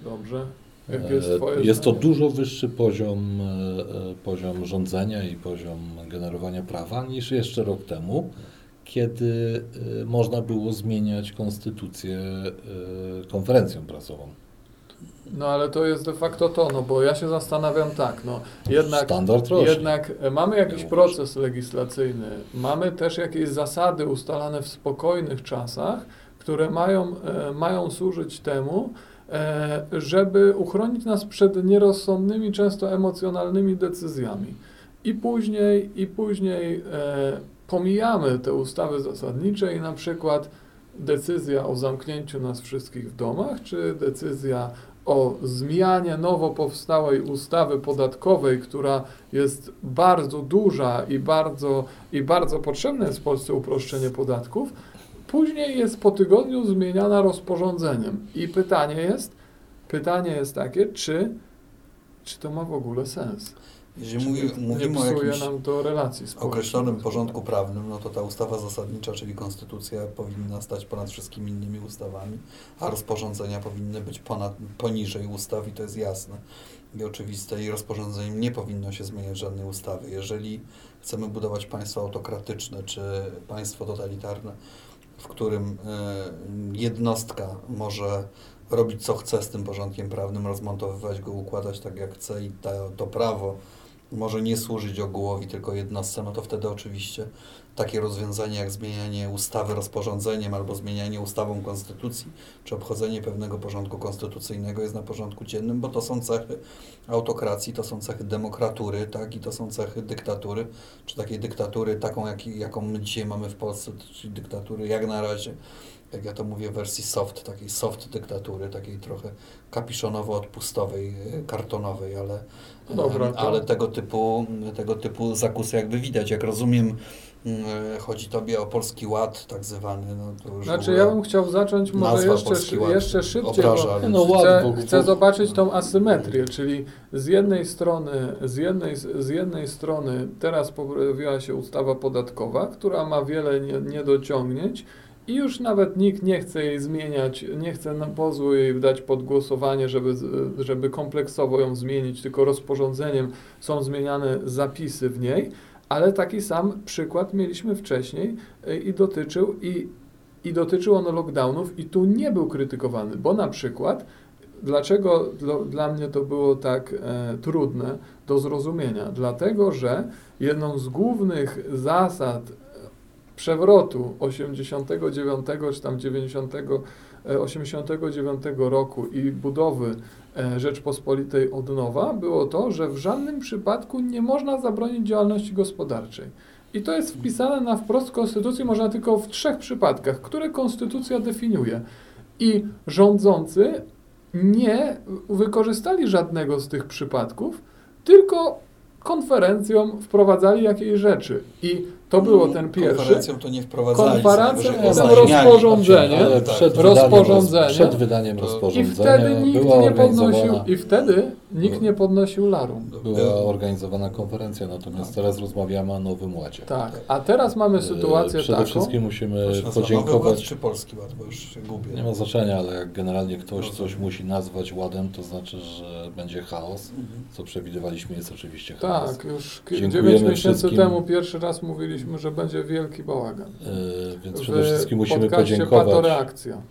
Dobrze. Jest, E, Jest to dużo wyższy poziom, e, poziom rządzenia i poziom generowania prawa niż jeszcze rok temu, kiedy e, można było zmieniać konstytucję konferencją prasową. No ale to jest de facto to, no bo ja się zastanawiam tak, no jednak, jednak mamy jakiś Ja proces legislacyjny, mamy też jakieś zasady ustalane w spokojnych czasach, które mają, mają służyć temu, żeby uchronić nas przed nierozsądnymi, często emocjonalnymi decyzjami. I później, i później e, pomijamy te ustawy zasadnicze i na przykład decyzja o zamknięciu nas wszystkich w domach, czy decyzja o zmianie nowo powstałej ustawy podatkowej, która jest bardzo duża i bardzo, i bardzo potrzebne jest w Polsce uproszczenie podatków, później jest po tygodniu zmieniana rozporządzeniem. I pytanie jest, pytanie jest takie, czy, czy to ma w ogóle sens? Jeżeli mówi, nie mówimy o jakimś nam to relacji określonym porządku prawnym, no to ta ustawa zasadnicza, czyli konstytucja powinna stać ponad wszystkimi innymi ustawami, a rozporządzenia powinny być ponad, poniżej ustaw i to jest jasne i oczywiste i rozporządzeniem nie powinno się zmieniać żadnej ustawy. Jeżeli chcemy budować państwo autokratyczne czy państwo totalitarne, w którym e, jednostka może robić co chce z tym porządkiem prawnym, rozmontowywać go, układać tak jak chce i ta, to prawo może nie służyć ogółowi, tylko jednostce, no to wtedy oczywiście takie rozwiązanie jak zmienianie ustawy rozporządzeniem albo zmienianie ustawą konstytucji, czy obchodzenie pewnego porządku konstytucyjnego jest na porządku dziennym, bo to są cechy autokracji, to są cechy demokratury, tak, i to są cechy dyktatury, czy takiej dyktatury taką, jak, jaką my dzisiaj mamy w Polsce, czyli dyktatury jak na razie, jak ja to mówię w wersji soft, takiej soft dyktatury, takiej trochę kapiszonowo-odpustowej, e, kartonowej, ale, No dobra, e, to- ale tego typu, tego typu zakusy jakby widać. Jak rozumiem, chodzi Tobie o Polski Ład tak zwany. No, to już w Znaczy ja bym chciał zacząć może jeszcze, szy- Ład jeszcze szybciej, obraża, bo ale No, ład chcę, w ogóle- chcę zobaczyć tą asymetrię, czyli z jednej strony, z jednej, z jednej strony teraz pojawiła się ustawa podatkowa, która ma wiele nie, niedociągnięć i już nawet nikt nie chce jej zmieniać, nie chce na pozór jej dać pod głosowanie, żeby, żeby kompleksowo ją zmienić, tylko rozporządzeniem są zmieniane zapisy w niej, ale taki sam przykład mieliśmy wcześniej y, i dotyczył i i dotyczył on lockdownów i tu nie był krytykowany, bo na przykład dlaczego dla, dla mnie to było tak e, trudne do zrozumienia? Dlatego, że jedną z głównych zasad e, przewrotu 89 czy tam 90, e, 89 roku i budowy e, Rzeczpospolitej od nowa było to, że w żadnym przypadku nie można zabronić działalności gospodarczej. I to jest wpisane na wprost Konstytucji, można tylko w trzech przypadkach, które Konstytucja definiuje. I rządzący nie wykorzystali żadnego z tych przypadków, tylko konferencją wprowadzali jakieś rzeczy. I to było ten pierwszy. Konferencją to nie wprowadzali. Konferencją, potem rozporządzenie. Tak. przed, Rozporządzenie. Przed wydaniem To- I rozporządzenia wtedy nikt nie podnosił, i wtedy nikt nie podnosił larum. była organizowana konferencja, natomiast teraz rozmawiamy o Nowym Ładzie. Tak, a teraz mamy sytuację E, Przede taką. wszystkim musimy podziękować. czy Polski Ład, bo już się gubię. Nie ma znaczenia, ale jak generalnie ktoś Rozumiem. coś musi nazwać ładem, to znaczy, że będzie chaos. Mhm. Co przewidywaliśmy jest oczywiście chaos. Tak, już Dziękujemy 9 miesięcy wszystkim. temu pierwszy raz mówiliśmy, że będzie wielki bałagan. E, Więc przede wszystkim musimy podziękować. Patoreakcja.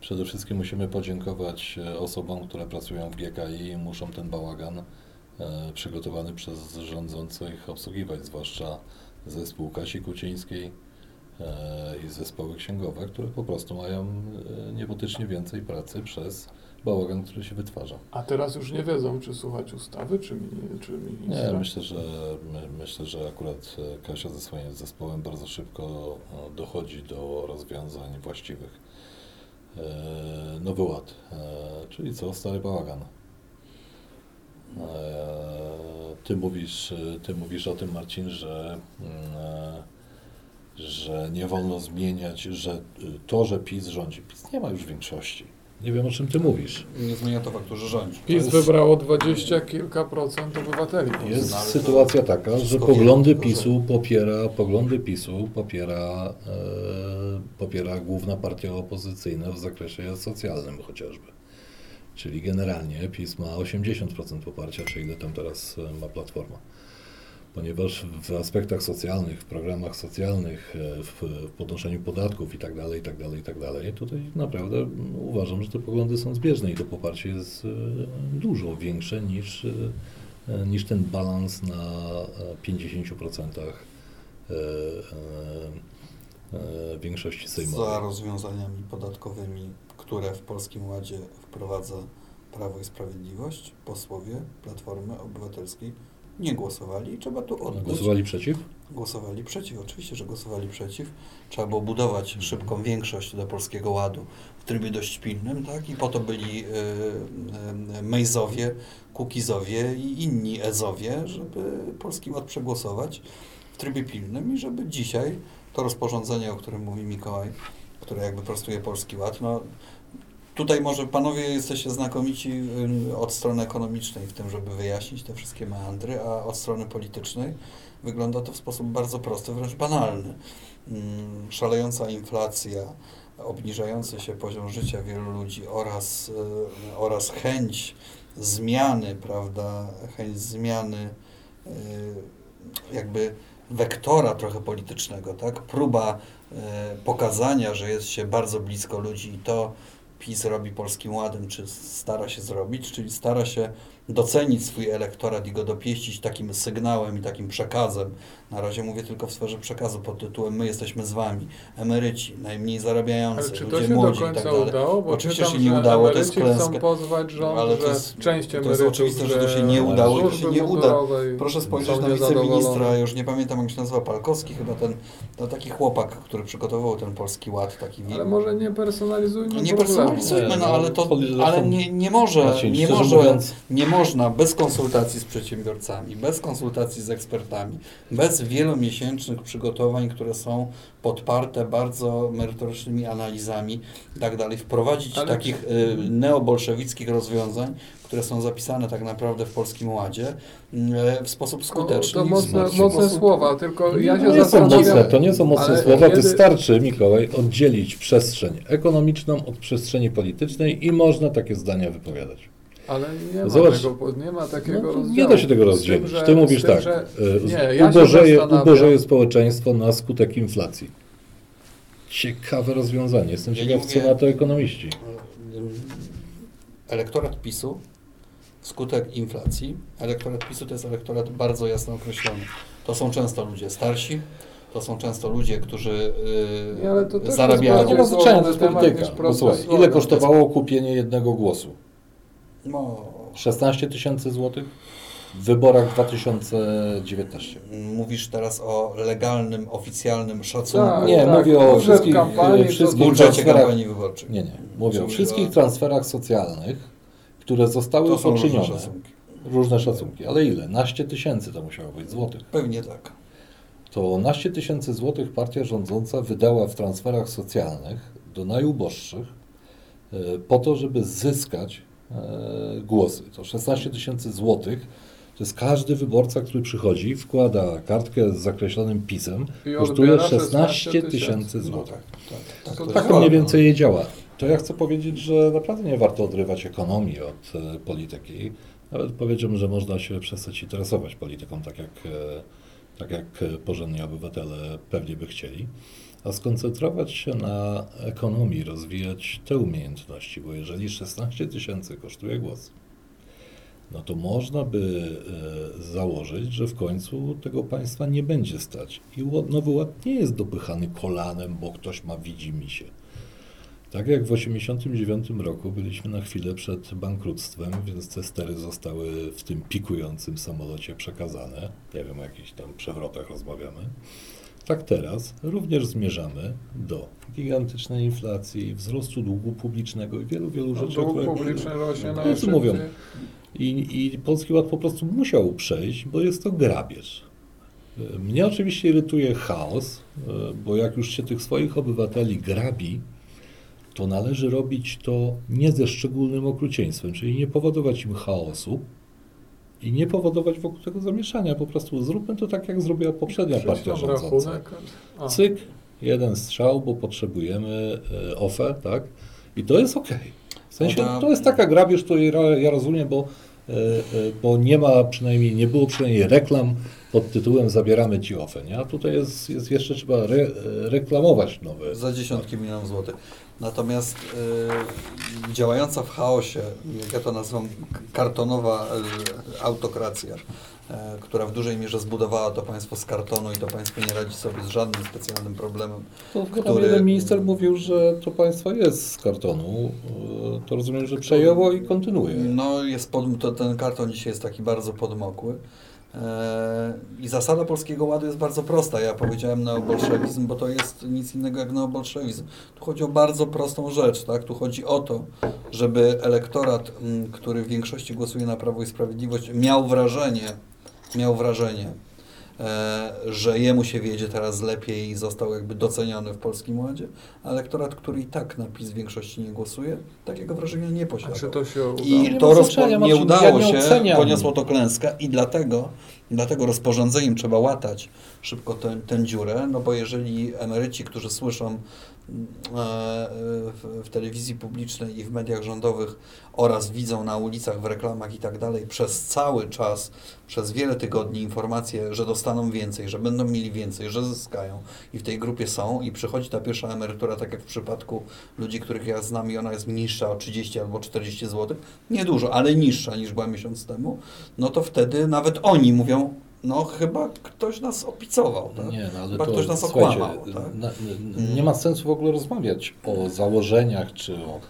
Przede wszystkim musimy podziękować osobom, które pracują w GKI i muszą ten bałagan e, przygotowany przez rządzących obsługiwać, zwłaszcza zespół Kasi Kucińskiej e, i zespoły księgowe, które po prostu mają e, niebotycznie więcej pracy przez bałagan, który się wytwarza. A teraz już nie wiedzą, czy słuchać ustawy, czy, mi, czy ministra. Nie, myślę, że my, myślę, że akurat e, Kasia ze swoim zespołem bardzo szybko e, dochodzi do rozwiązań właściwych. E, Nowy Ład, czyli co? Stary bałagan. Ty mówisz, ty mówisz o tym, Marcin, że, mm, że nie wolno zmieniać, że to, że PiS rządzi. PiS nie ma już większości. Nie wiem, o czym ty mówisz. Nie zmienia to faktu, że rządzi. PiS jest- wybrało dwadzieścia kilka procent obywateli. Jest No, sytuacja taka, że poglądy PiSu popiera, poglądy PiSu popiera, e, popiera główna partia opozycyjna w zakresie socjalnym chociażby. Czyli generalnie PiS ma 80% poparcia, czy ile tam teraz e, ma Platforma. Ponieważ w aspektach socjalnych, w programach socjalnych, e, w, podnoszeniu podatków i tak dalej, i tak dalej, i tak dalej, tutaj naprawdę uważam, że te poglądy są zbieżne i to poparcie jest e, dużo większe niż, e, niż ten balans na e, 50% e, e, e, większości Za sejmowej. rozwiązaniami podatkowymi, które w Polskim Ładzie wprowadza Prawo i Sprawiedliwość, posłowie Platformy Obywatelskiej nie głosowali i trzeba tu oddać. Głosowali przeciw? Głosowali przeciw, oczywiście, że głosowali przeciw. Trzeba było budować szybką większość do Polskiego Ładu w trybie dość pilnym, tak? I po to byli y, y, Mejzowie, Kukizowie i inni Ezowie, żeby Polski Ład przegłosować w trybie pilnym i żeby dzisiaj to rozporządzenie, o którym mówi Mikołaj, które jakby prostuje Polski Ład, no Tutaj może panowie jesteście znakomici y, od strony ekonomicznej w tym, żeby wyjaśnić te wszystkie meandry, a od strony politycznej wygląda to w sposób bardzo prosty, wręcz banalny. Mm, Szalejąca inflacja, obniżający się poziom życia wielu ludzi oraz, y, oraz chęć zmiany, prawda, chęć zmiany y, jakby wektora trochę politycznego, tak? Próba pokazania, że jest się bardzo blisko ludzi i to PiS robi Polskim Ładem, czy stara się zrobić, czyli stara się docenić swój elektorat i go dopieścić takim sygnałem i takim przekazem. Na razie mówię tylko w sferze przekazu pod tytułem my jesteśmy z wami, emeryci, najmniej zarabiający, Ale czy to ludzie się do młodzi i tak dalej. udało? Bo Oczywiście czytam, się nie udało, to jest klęska. pozwać rząd, Ale to że jest- część to jest oczywiste, że to się nie udało, to się nie uda. Proszę spojrzeć na wiceministra, już nie pamiętam jak się nazywa, Palkowski, chyba ten, to taki chłopak, który przygotował ten Polski Ład, taki Ale może nie personalizujmy No nie problemu. personalizujmy, no ale to, no, ale nie, nie może, nie może, nie można bez konsultacji z przedsiębiorcami, bez konsultacji z ekspertami, bez wielomiesięcznych przygotowań, które są podparte bardzo merytorycznymi analizami i tak dalej, wprowadzić Ale takich y, neobolszewickich rozwiązań, które są zapisane tak naprawdę w Polskim Ładzie y, w sposób skuteczny. To w mocne, sposób- mocne słowa, tylko ja się to nie są mocne, to nie są mocne ale słowa, kiedy- wystarczy, Mikołaj, oddzielić przestrzeń ekonomiczną od przestrzeni politycznej i można takie zdania wypowiadać. Ale nie ma, Zobacz. tego, nie ma takiego No, rozdziału. nie da się tego Z rozdzielić. tym, że- Ty mówisz tym, tak, że- e, Nie, ja ubożeje, ubożeje społeczeństwo na skutek inflacji. Ciekawe rozwiązanie. Jestem Ja ciekaw, co na to ekonomiści. Elektorat PiSu wskutek inflacji, elektorat PiSu to jest elektorat bardzo jasno określony. To są często ludzie starsi, to są często ludzie, którzy yy, Nie, ale to też zarabiają. jest Nie ma znaczenia, to jest temat polityka. słuchaj, slogan. ile kosztowało kupienie jednego głosu? No, 16 tysięcy złotych? W wyborach 2019. mówisz teraz o legalnym, oficjalnym szacunku. Tak, Nie, tak, mówię o wszystkich, kampanii, e, wszystkich budżecie kampanii wyborczej. Nie, nie. Mówię o Czyli wszystkich o- transferach socjalnych, które zostały To są różne poczynione. szacunki. Różne szacunki. Ale ile? Naście tysięcy to musiało być złotych. Pewnie tak. To naście tysięcy złotych partia rządząca wydała w transferach socjalnych do najuboższych e, po to, żeby zyskać głosy. To 16 tysięcy złotych to jest każdy wyborca, który przychodzi, wkłada kartkę z zakreślonym pisem, I kosztuje odbiera 16 tysięcy. tysięcy No złotych. tak, tak, tak, Tak mniej więcej je działa. To ja chcę powiedzieć, że naprawdę nie warto odrywać ekonomii od e, polityki. Nawet powiedziałbym, że można się przestać interesować polityką, tak jak, e, tak jak e, porządni obywatele pewnie by chcieli, a skoncentrować się na ekonomii, rozwijać te umiejętności, bo jeżeli 16 tysięcy kosztuje głos, no to można by e, założyć, że w końcu tego państwa nie będzie stać. I Nowy Ład nie jest dopychany kolanem, bo ktoś ma widzimisię. Tak jak w 1989 roku byliśmy na chwilę przed bankructwem, więc te stery zostały w tym pikującym samolocie przekazane. Nie wiem, o jakichś tam przewrotach rozmawiamy. Tak teraz również zmierzamy do gigantycznej inflacji, wzrostu długu publicznego i wielu, wielu rzeczy. Dług które- publiczny rośnie No, najszybciej. mówią. I, I Polski Ład po prostu musiał przejść, bo jest to grabież. Mnie oczywiście irytuje chaos, bo jak już się tych swoich obywateli grabi, to należy robić to nie ze szczególnym okrucieństwem, czyli nie powodować im chaosu i nie powodować wokół tego zamieszania. Po prostu zróbmy to tak, jak zrobiła poprzednia partia rządząca. Cyk, jeden strzał, bo potrzebujemy OFE, tak? I to jest okej. W sensie to jest taka grabież, której ja rozumiem, bo, e, e, bo nie ma przynajmniej, nie było przynajmniej reklam pod tytułem Zabieramy Ci OFE, nie? A tutaj jest, jest jeszcze trzeba re, reklamować nowe. Za dziesiątki milionów złotych. Natomiast y, działająca w chaosie, jak ja to nazywam, kartonowa y, autokracja, y, która w dużej mierze zbudowała to państwo z kartonu i to państwo nie radzi sobie z żadnym specjalnym problemem. To który... jeden minister mówił, że to państwo jest z kartonu. To rozumiem, że przejęło i kontynuuje. No, jest pod, to, ten karton dzisiaj jest taki bardzo podmokły. E, I zasada Polskiego Ładu jest bardzo prosta. Ja powiedziałem neobolszewizm, bo to jest nic innego jak neobolszewizm. Tu chodzi o bardzo prostą rzecz. Tak? Tu chodzi o to, żeby elektorat, który w większości głosuje na Prawo i Sprawiedliwość, miał wrażenie, miał wrażenie, że jemu się wiedzie teraz lepiej i został jakby doceniony w Polskim Ładzie, a elektorat, który i tak na PiS w większości nie głosuje, takiego wrażenia nie posiada. Czy to się udało? I nie to rozpo- nie udało ja nie się, poniosło to klęskę i dlatego, dlatego rozporządzeniem trzeba łatać szybko tę dziurę, no bo jeżeli emeryci, którzy słyszą E, w, telewizji publicznej i w mediach rządowych oraz widzą na ulicach, w reklamach i tak dalej przez cały czas, przez wiele tygodni informacje, że dostaną więcej, że będą mieli więcej, że zyskają. I w tej grupie są i przychodzi ta pierwsza emerytura, tak jak w przypadku ludzi, których ja znam i ona jest niższa o 30 albo 40 zł, niedużo, ale niższa niż była miesiąc temu, no to wtedy nawet oni mówią, no chyba ktoś nas opicował, tak? Nie, no, ale chyba to, ktoś nas okłamał. Tak? Na, nie ma sensu w ogóle rozmawiać o założeniach, czy o...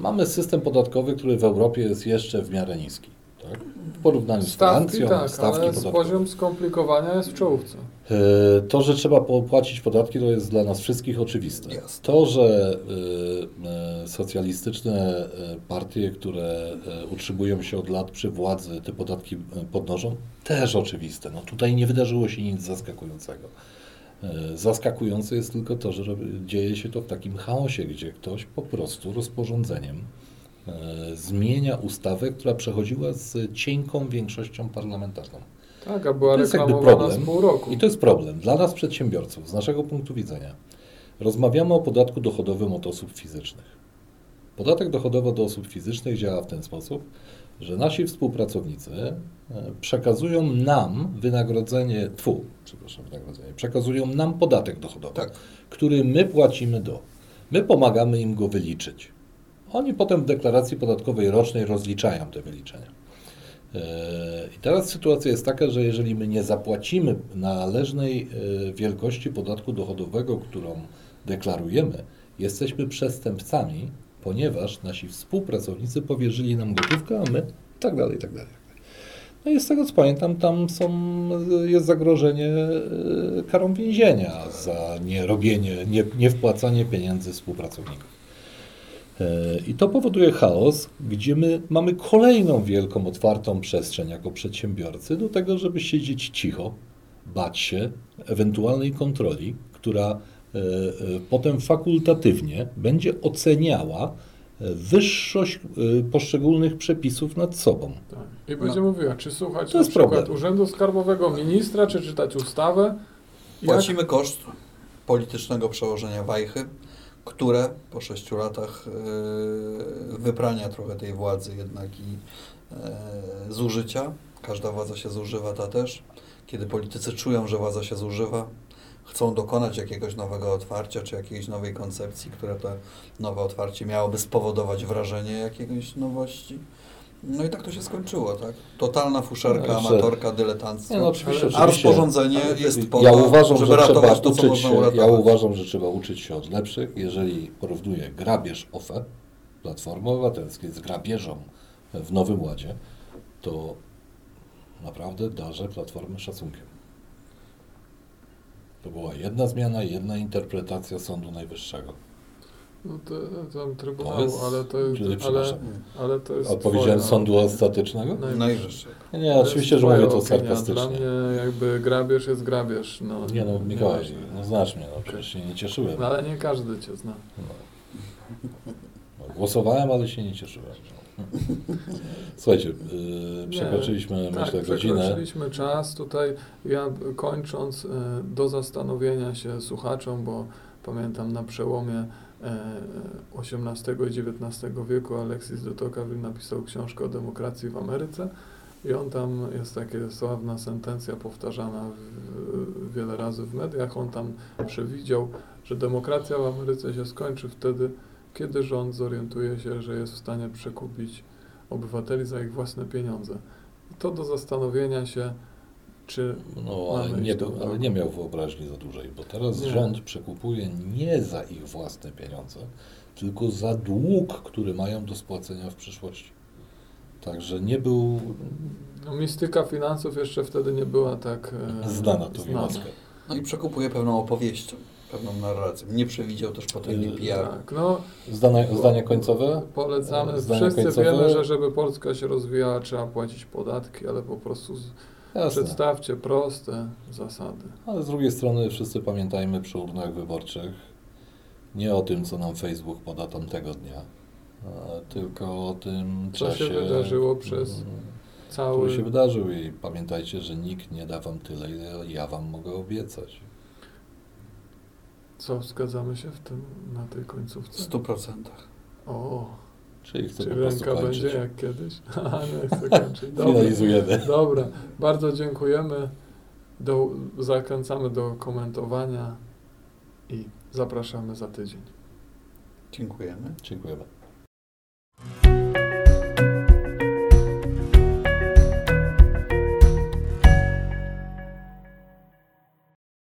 Mamy system podatkowy, który w Europie jest jeszcze w miarę niski. Tak? W porównaniu stawki, z Francją, tak, stawki ale poziom skomplikowania jest w czołówce. E, to, że trzeba płacić podatki, to jest dla nas wszystkich oczywiste. Yes. To, że y, y, socjalistyczne partie, które utrzymują się od lat przy władzy, te podatki podnoszą, też oczywiste. No tutaj nie wydarzyło się nic zaskakującego. Zaskakujące jest tylko to, że dzieje się to w takim chaosie, gdzie ktoś po prostu rozporządzeniem zmienia ustawę, która przechodziła z cienką większością parlamentarną. Tak, a była to jest jakby problem. pół roku. I to jest problem dla nas przedsiębiorców, z naszego punktu widzenia. Rozmawiamy o podatku dochodowym od osób fizycznych. Podatek dochodowy od osób fizycznych działa w ten sposób, że nasi współpracownicy e, przekazują nam wynagrodzenie, tfu, przepraszam, wynagrodzenie, przekazują nam podatek dochodowy, tak. który my płacimy do. My pomagamy im go wyliczyć. Oni potem w deklaracji podatkowej rocznej rozliczają te wyliczenia. I teraz sytuacja jest taka, że jeżeli my nie zapłacimy należnej e, wielkości podatku dochodowego, którą deklarujemy, jesteśmy przestępcami, ponieważ nasi współpracownicy powierzyli nam gotówkę, a my tak dalej, tak dalej. No i z tego co pamiętam, tam są, jest zagrożenie e, karą więzienia za nierobienie, nie, niewpłacanie pieniędzy współpracowników. E, I to powoduje chaos, gdzie my mamy kolejną wielką, otwartą przestrzeń jako przedsiębiorcy do tego, żeby siedzieć cicho, bać się ewentualnej kontroli, która e, e, potem fakultatywnie będzie oceniała wyższość poszczególnych przepisów nad sobą. Tak. I będzie no. mówiła, czy słuchać to na przykład problem. Urzędu Skarbowego, ministra, czy czytać ustawę. Płacimy Jak... koszt politycznego przełożenia wajchy które po sześciu latach e, wyprania trochę tej władzy jednak i e, zużycia, każda władza się zużywa, ta też, kiedy politycy czują, że władza się zużywa, chcą dokonać jakiegoś nowego otwarcia, czy jakiejś nowej koncepcji, które to nowe otwarcie miałoby spowodować wrażenie jakiejś nowości, no i tak to się skończyło, tak? Totalna fuszerka, no, amatorka, dyletanstwo. no, oczywiście, A rozporządzenie jest po ja uważam, żeby że ratować to, co można uratować. Ja uważam, że trzeba uczyć się od lepszych. Jeżeli porównuję grabież OFE, Platformy Obywatelskiej z grabieżą w Nowym Ładzie, to naprawdę darzę Platformę szacunkiem. To była jedna zmiana, jedna interpretacja Sądu Najwyższego. No to, tam Trybunału, to jest, ale to jest, ale, ale to jest Odpowiedziałem sądu ostatecznego? Najwyższego. Nie, oczywiście, że mówię to sarkastycznie. Dla mnie jakby grabież jest grabież. No, nie no, Mikołaj, no znasz mnie, no przecież się nie cieszyłem. No, ale nie każdy cię zna. No. No, głosowałem, ale się nie cieszyłem. Słuchajcie, yy, przekroczyliśmy, nie, myślę, tak, godzinę. Przekroczyliśmy czas. Tutaj ja kończąc, yy, do zastanowienia się słuchaczom, bo pamiętam na przełomie XVIII i XIX wieku Alexis de Tocqueville napisał książkę o demokracji w Ameryce i on tam, jest taka sławna sentencja powtarzana w, wiele razy w mediach, on tam przewidział, że demokracja w Ameryce się skończy wtedy, kiedy rząd zorientuje się, że jest w stanie przekupić obywateli za ich własne pieniądze. I to do zastanowienia się, czy No, ale nie, ale nie miał wyobraźni za dużej, bo teraz Nie. rząd przekupuje nie za ich własne pieniądze, tylko za dług, który mają do spłacenia w przyszłości. Także nie był no, mistyka finansów jeszcze wtedy nie była tak e, znana to Wiłacka. No i przekupuje pewną opowieścią, pewną narracją. Nie przewidział też potęgi Yy, PR. Tak, no Zdania, zdania końcowe? polecamy. Zdania Wszyscy końcowe? wiemy, że żeby Polska się rozwijała, trzeba płacić podatki, ale po prostu z, Jasne. przedstawcie proste zasady. Ale z drugiej strony wszyscy pamiętajmy przy urnach wyborczych nie o tym, co nam Facebook poda tamtego dnia, tylko o tym Co się czasie, wydarzyło przez mm, Cały który się wydarzył i pamiętajcie, że nikt nie da wam tyle, ile ja wam mogę obiecać. Co, zgadzamy się w tym, na tej W końcówce? 100%. O, Czyli chcę czy po prostu ręka kończyć. będzie jak kiedyś? A, nie chcę kończyć. Dobra, Finalizujemy. dobra. bardzo dziękujemy. Do, zachęcamy do komentowania i zapraszamy za tydzień. Dziękujemy. Dziękujemy.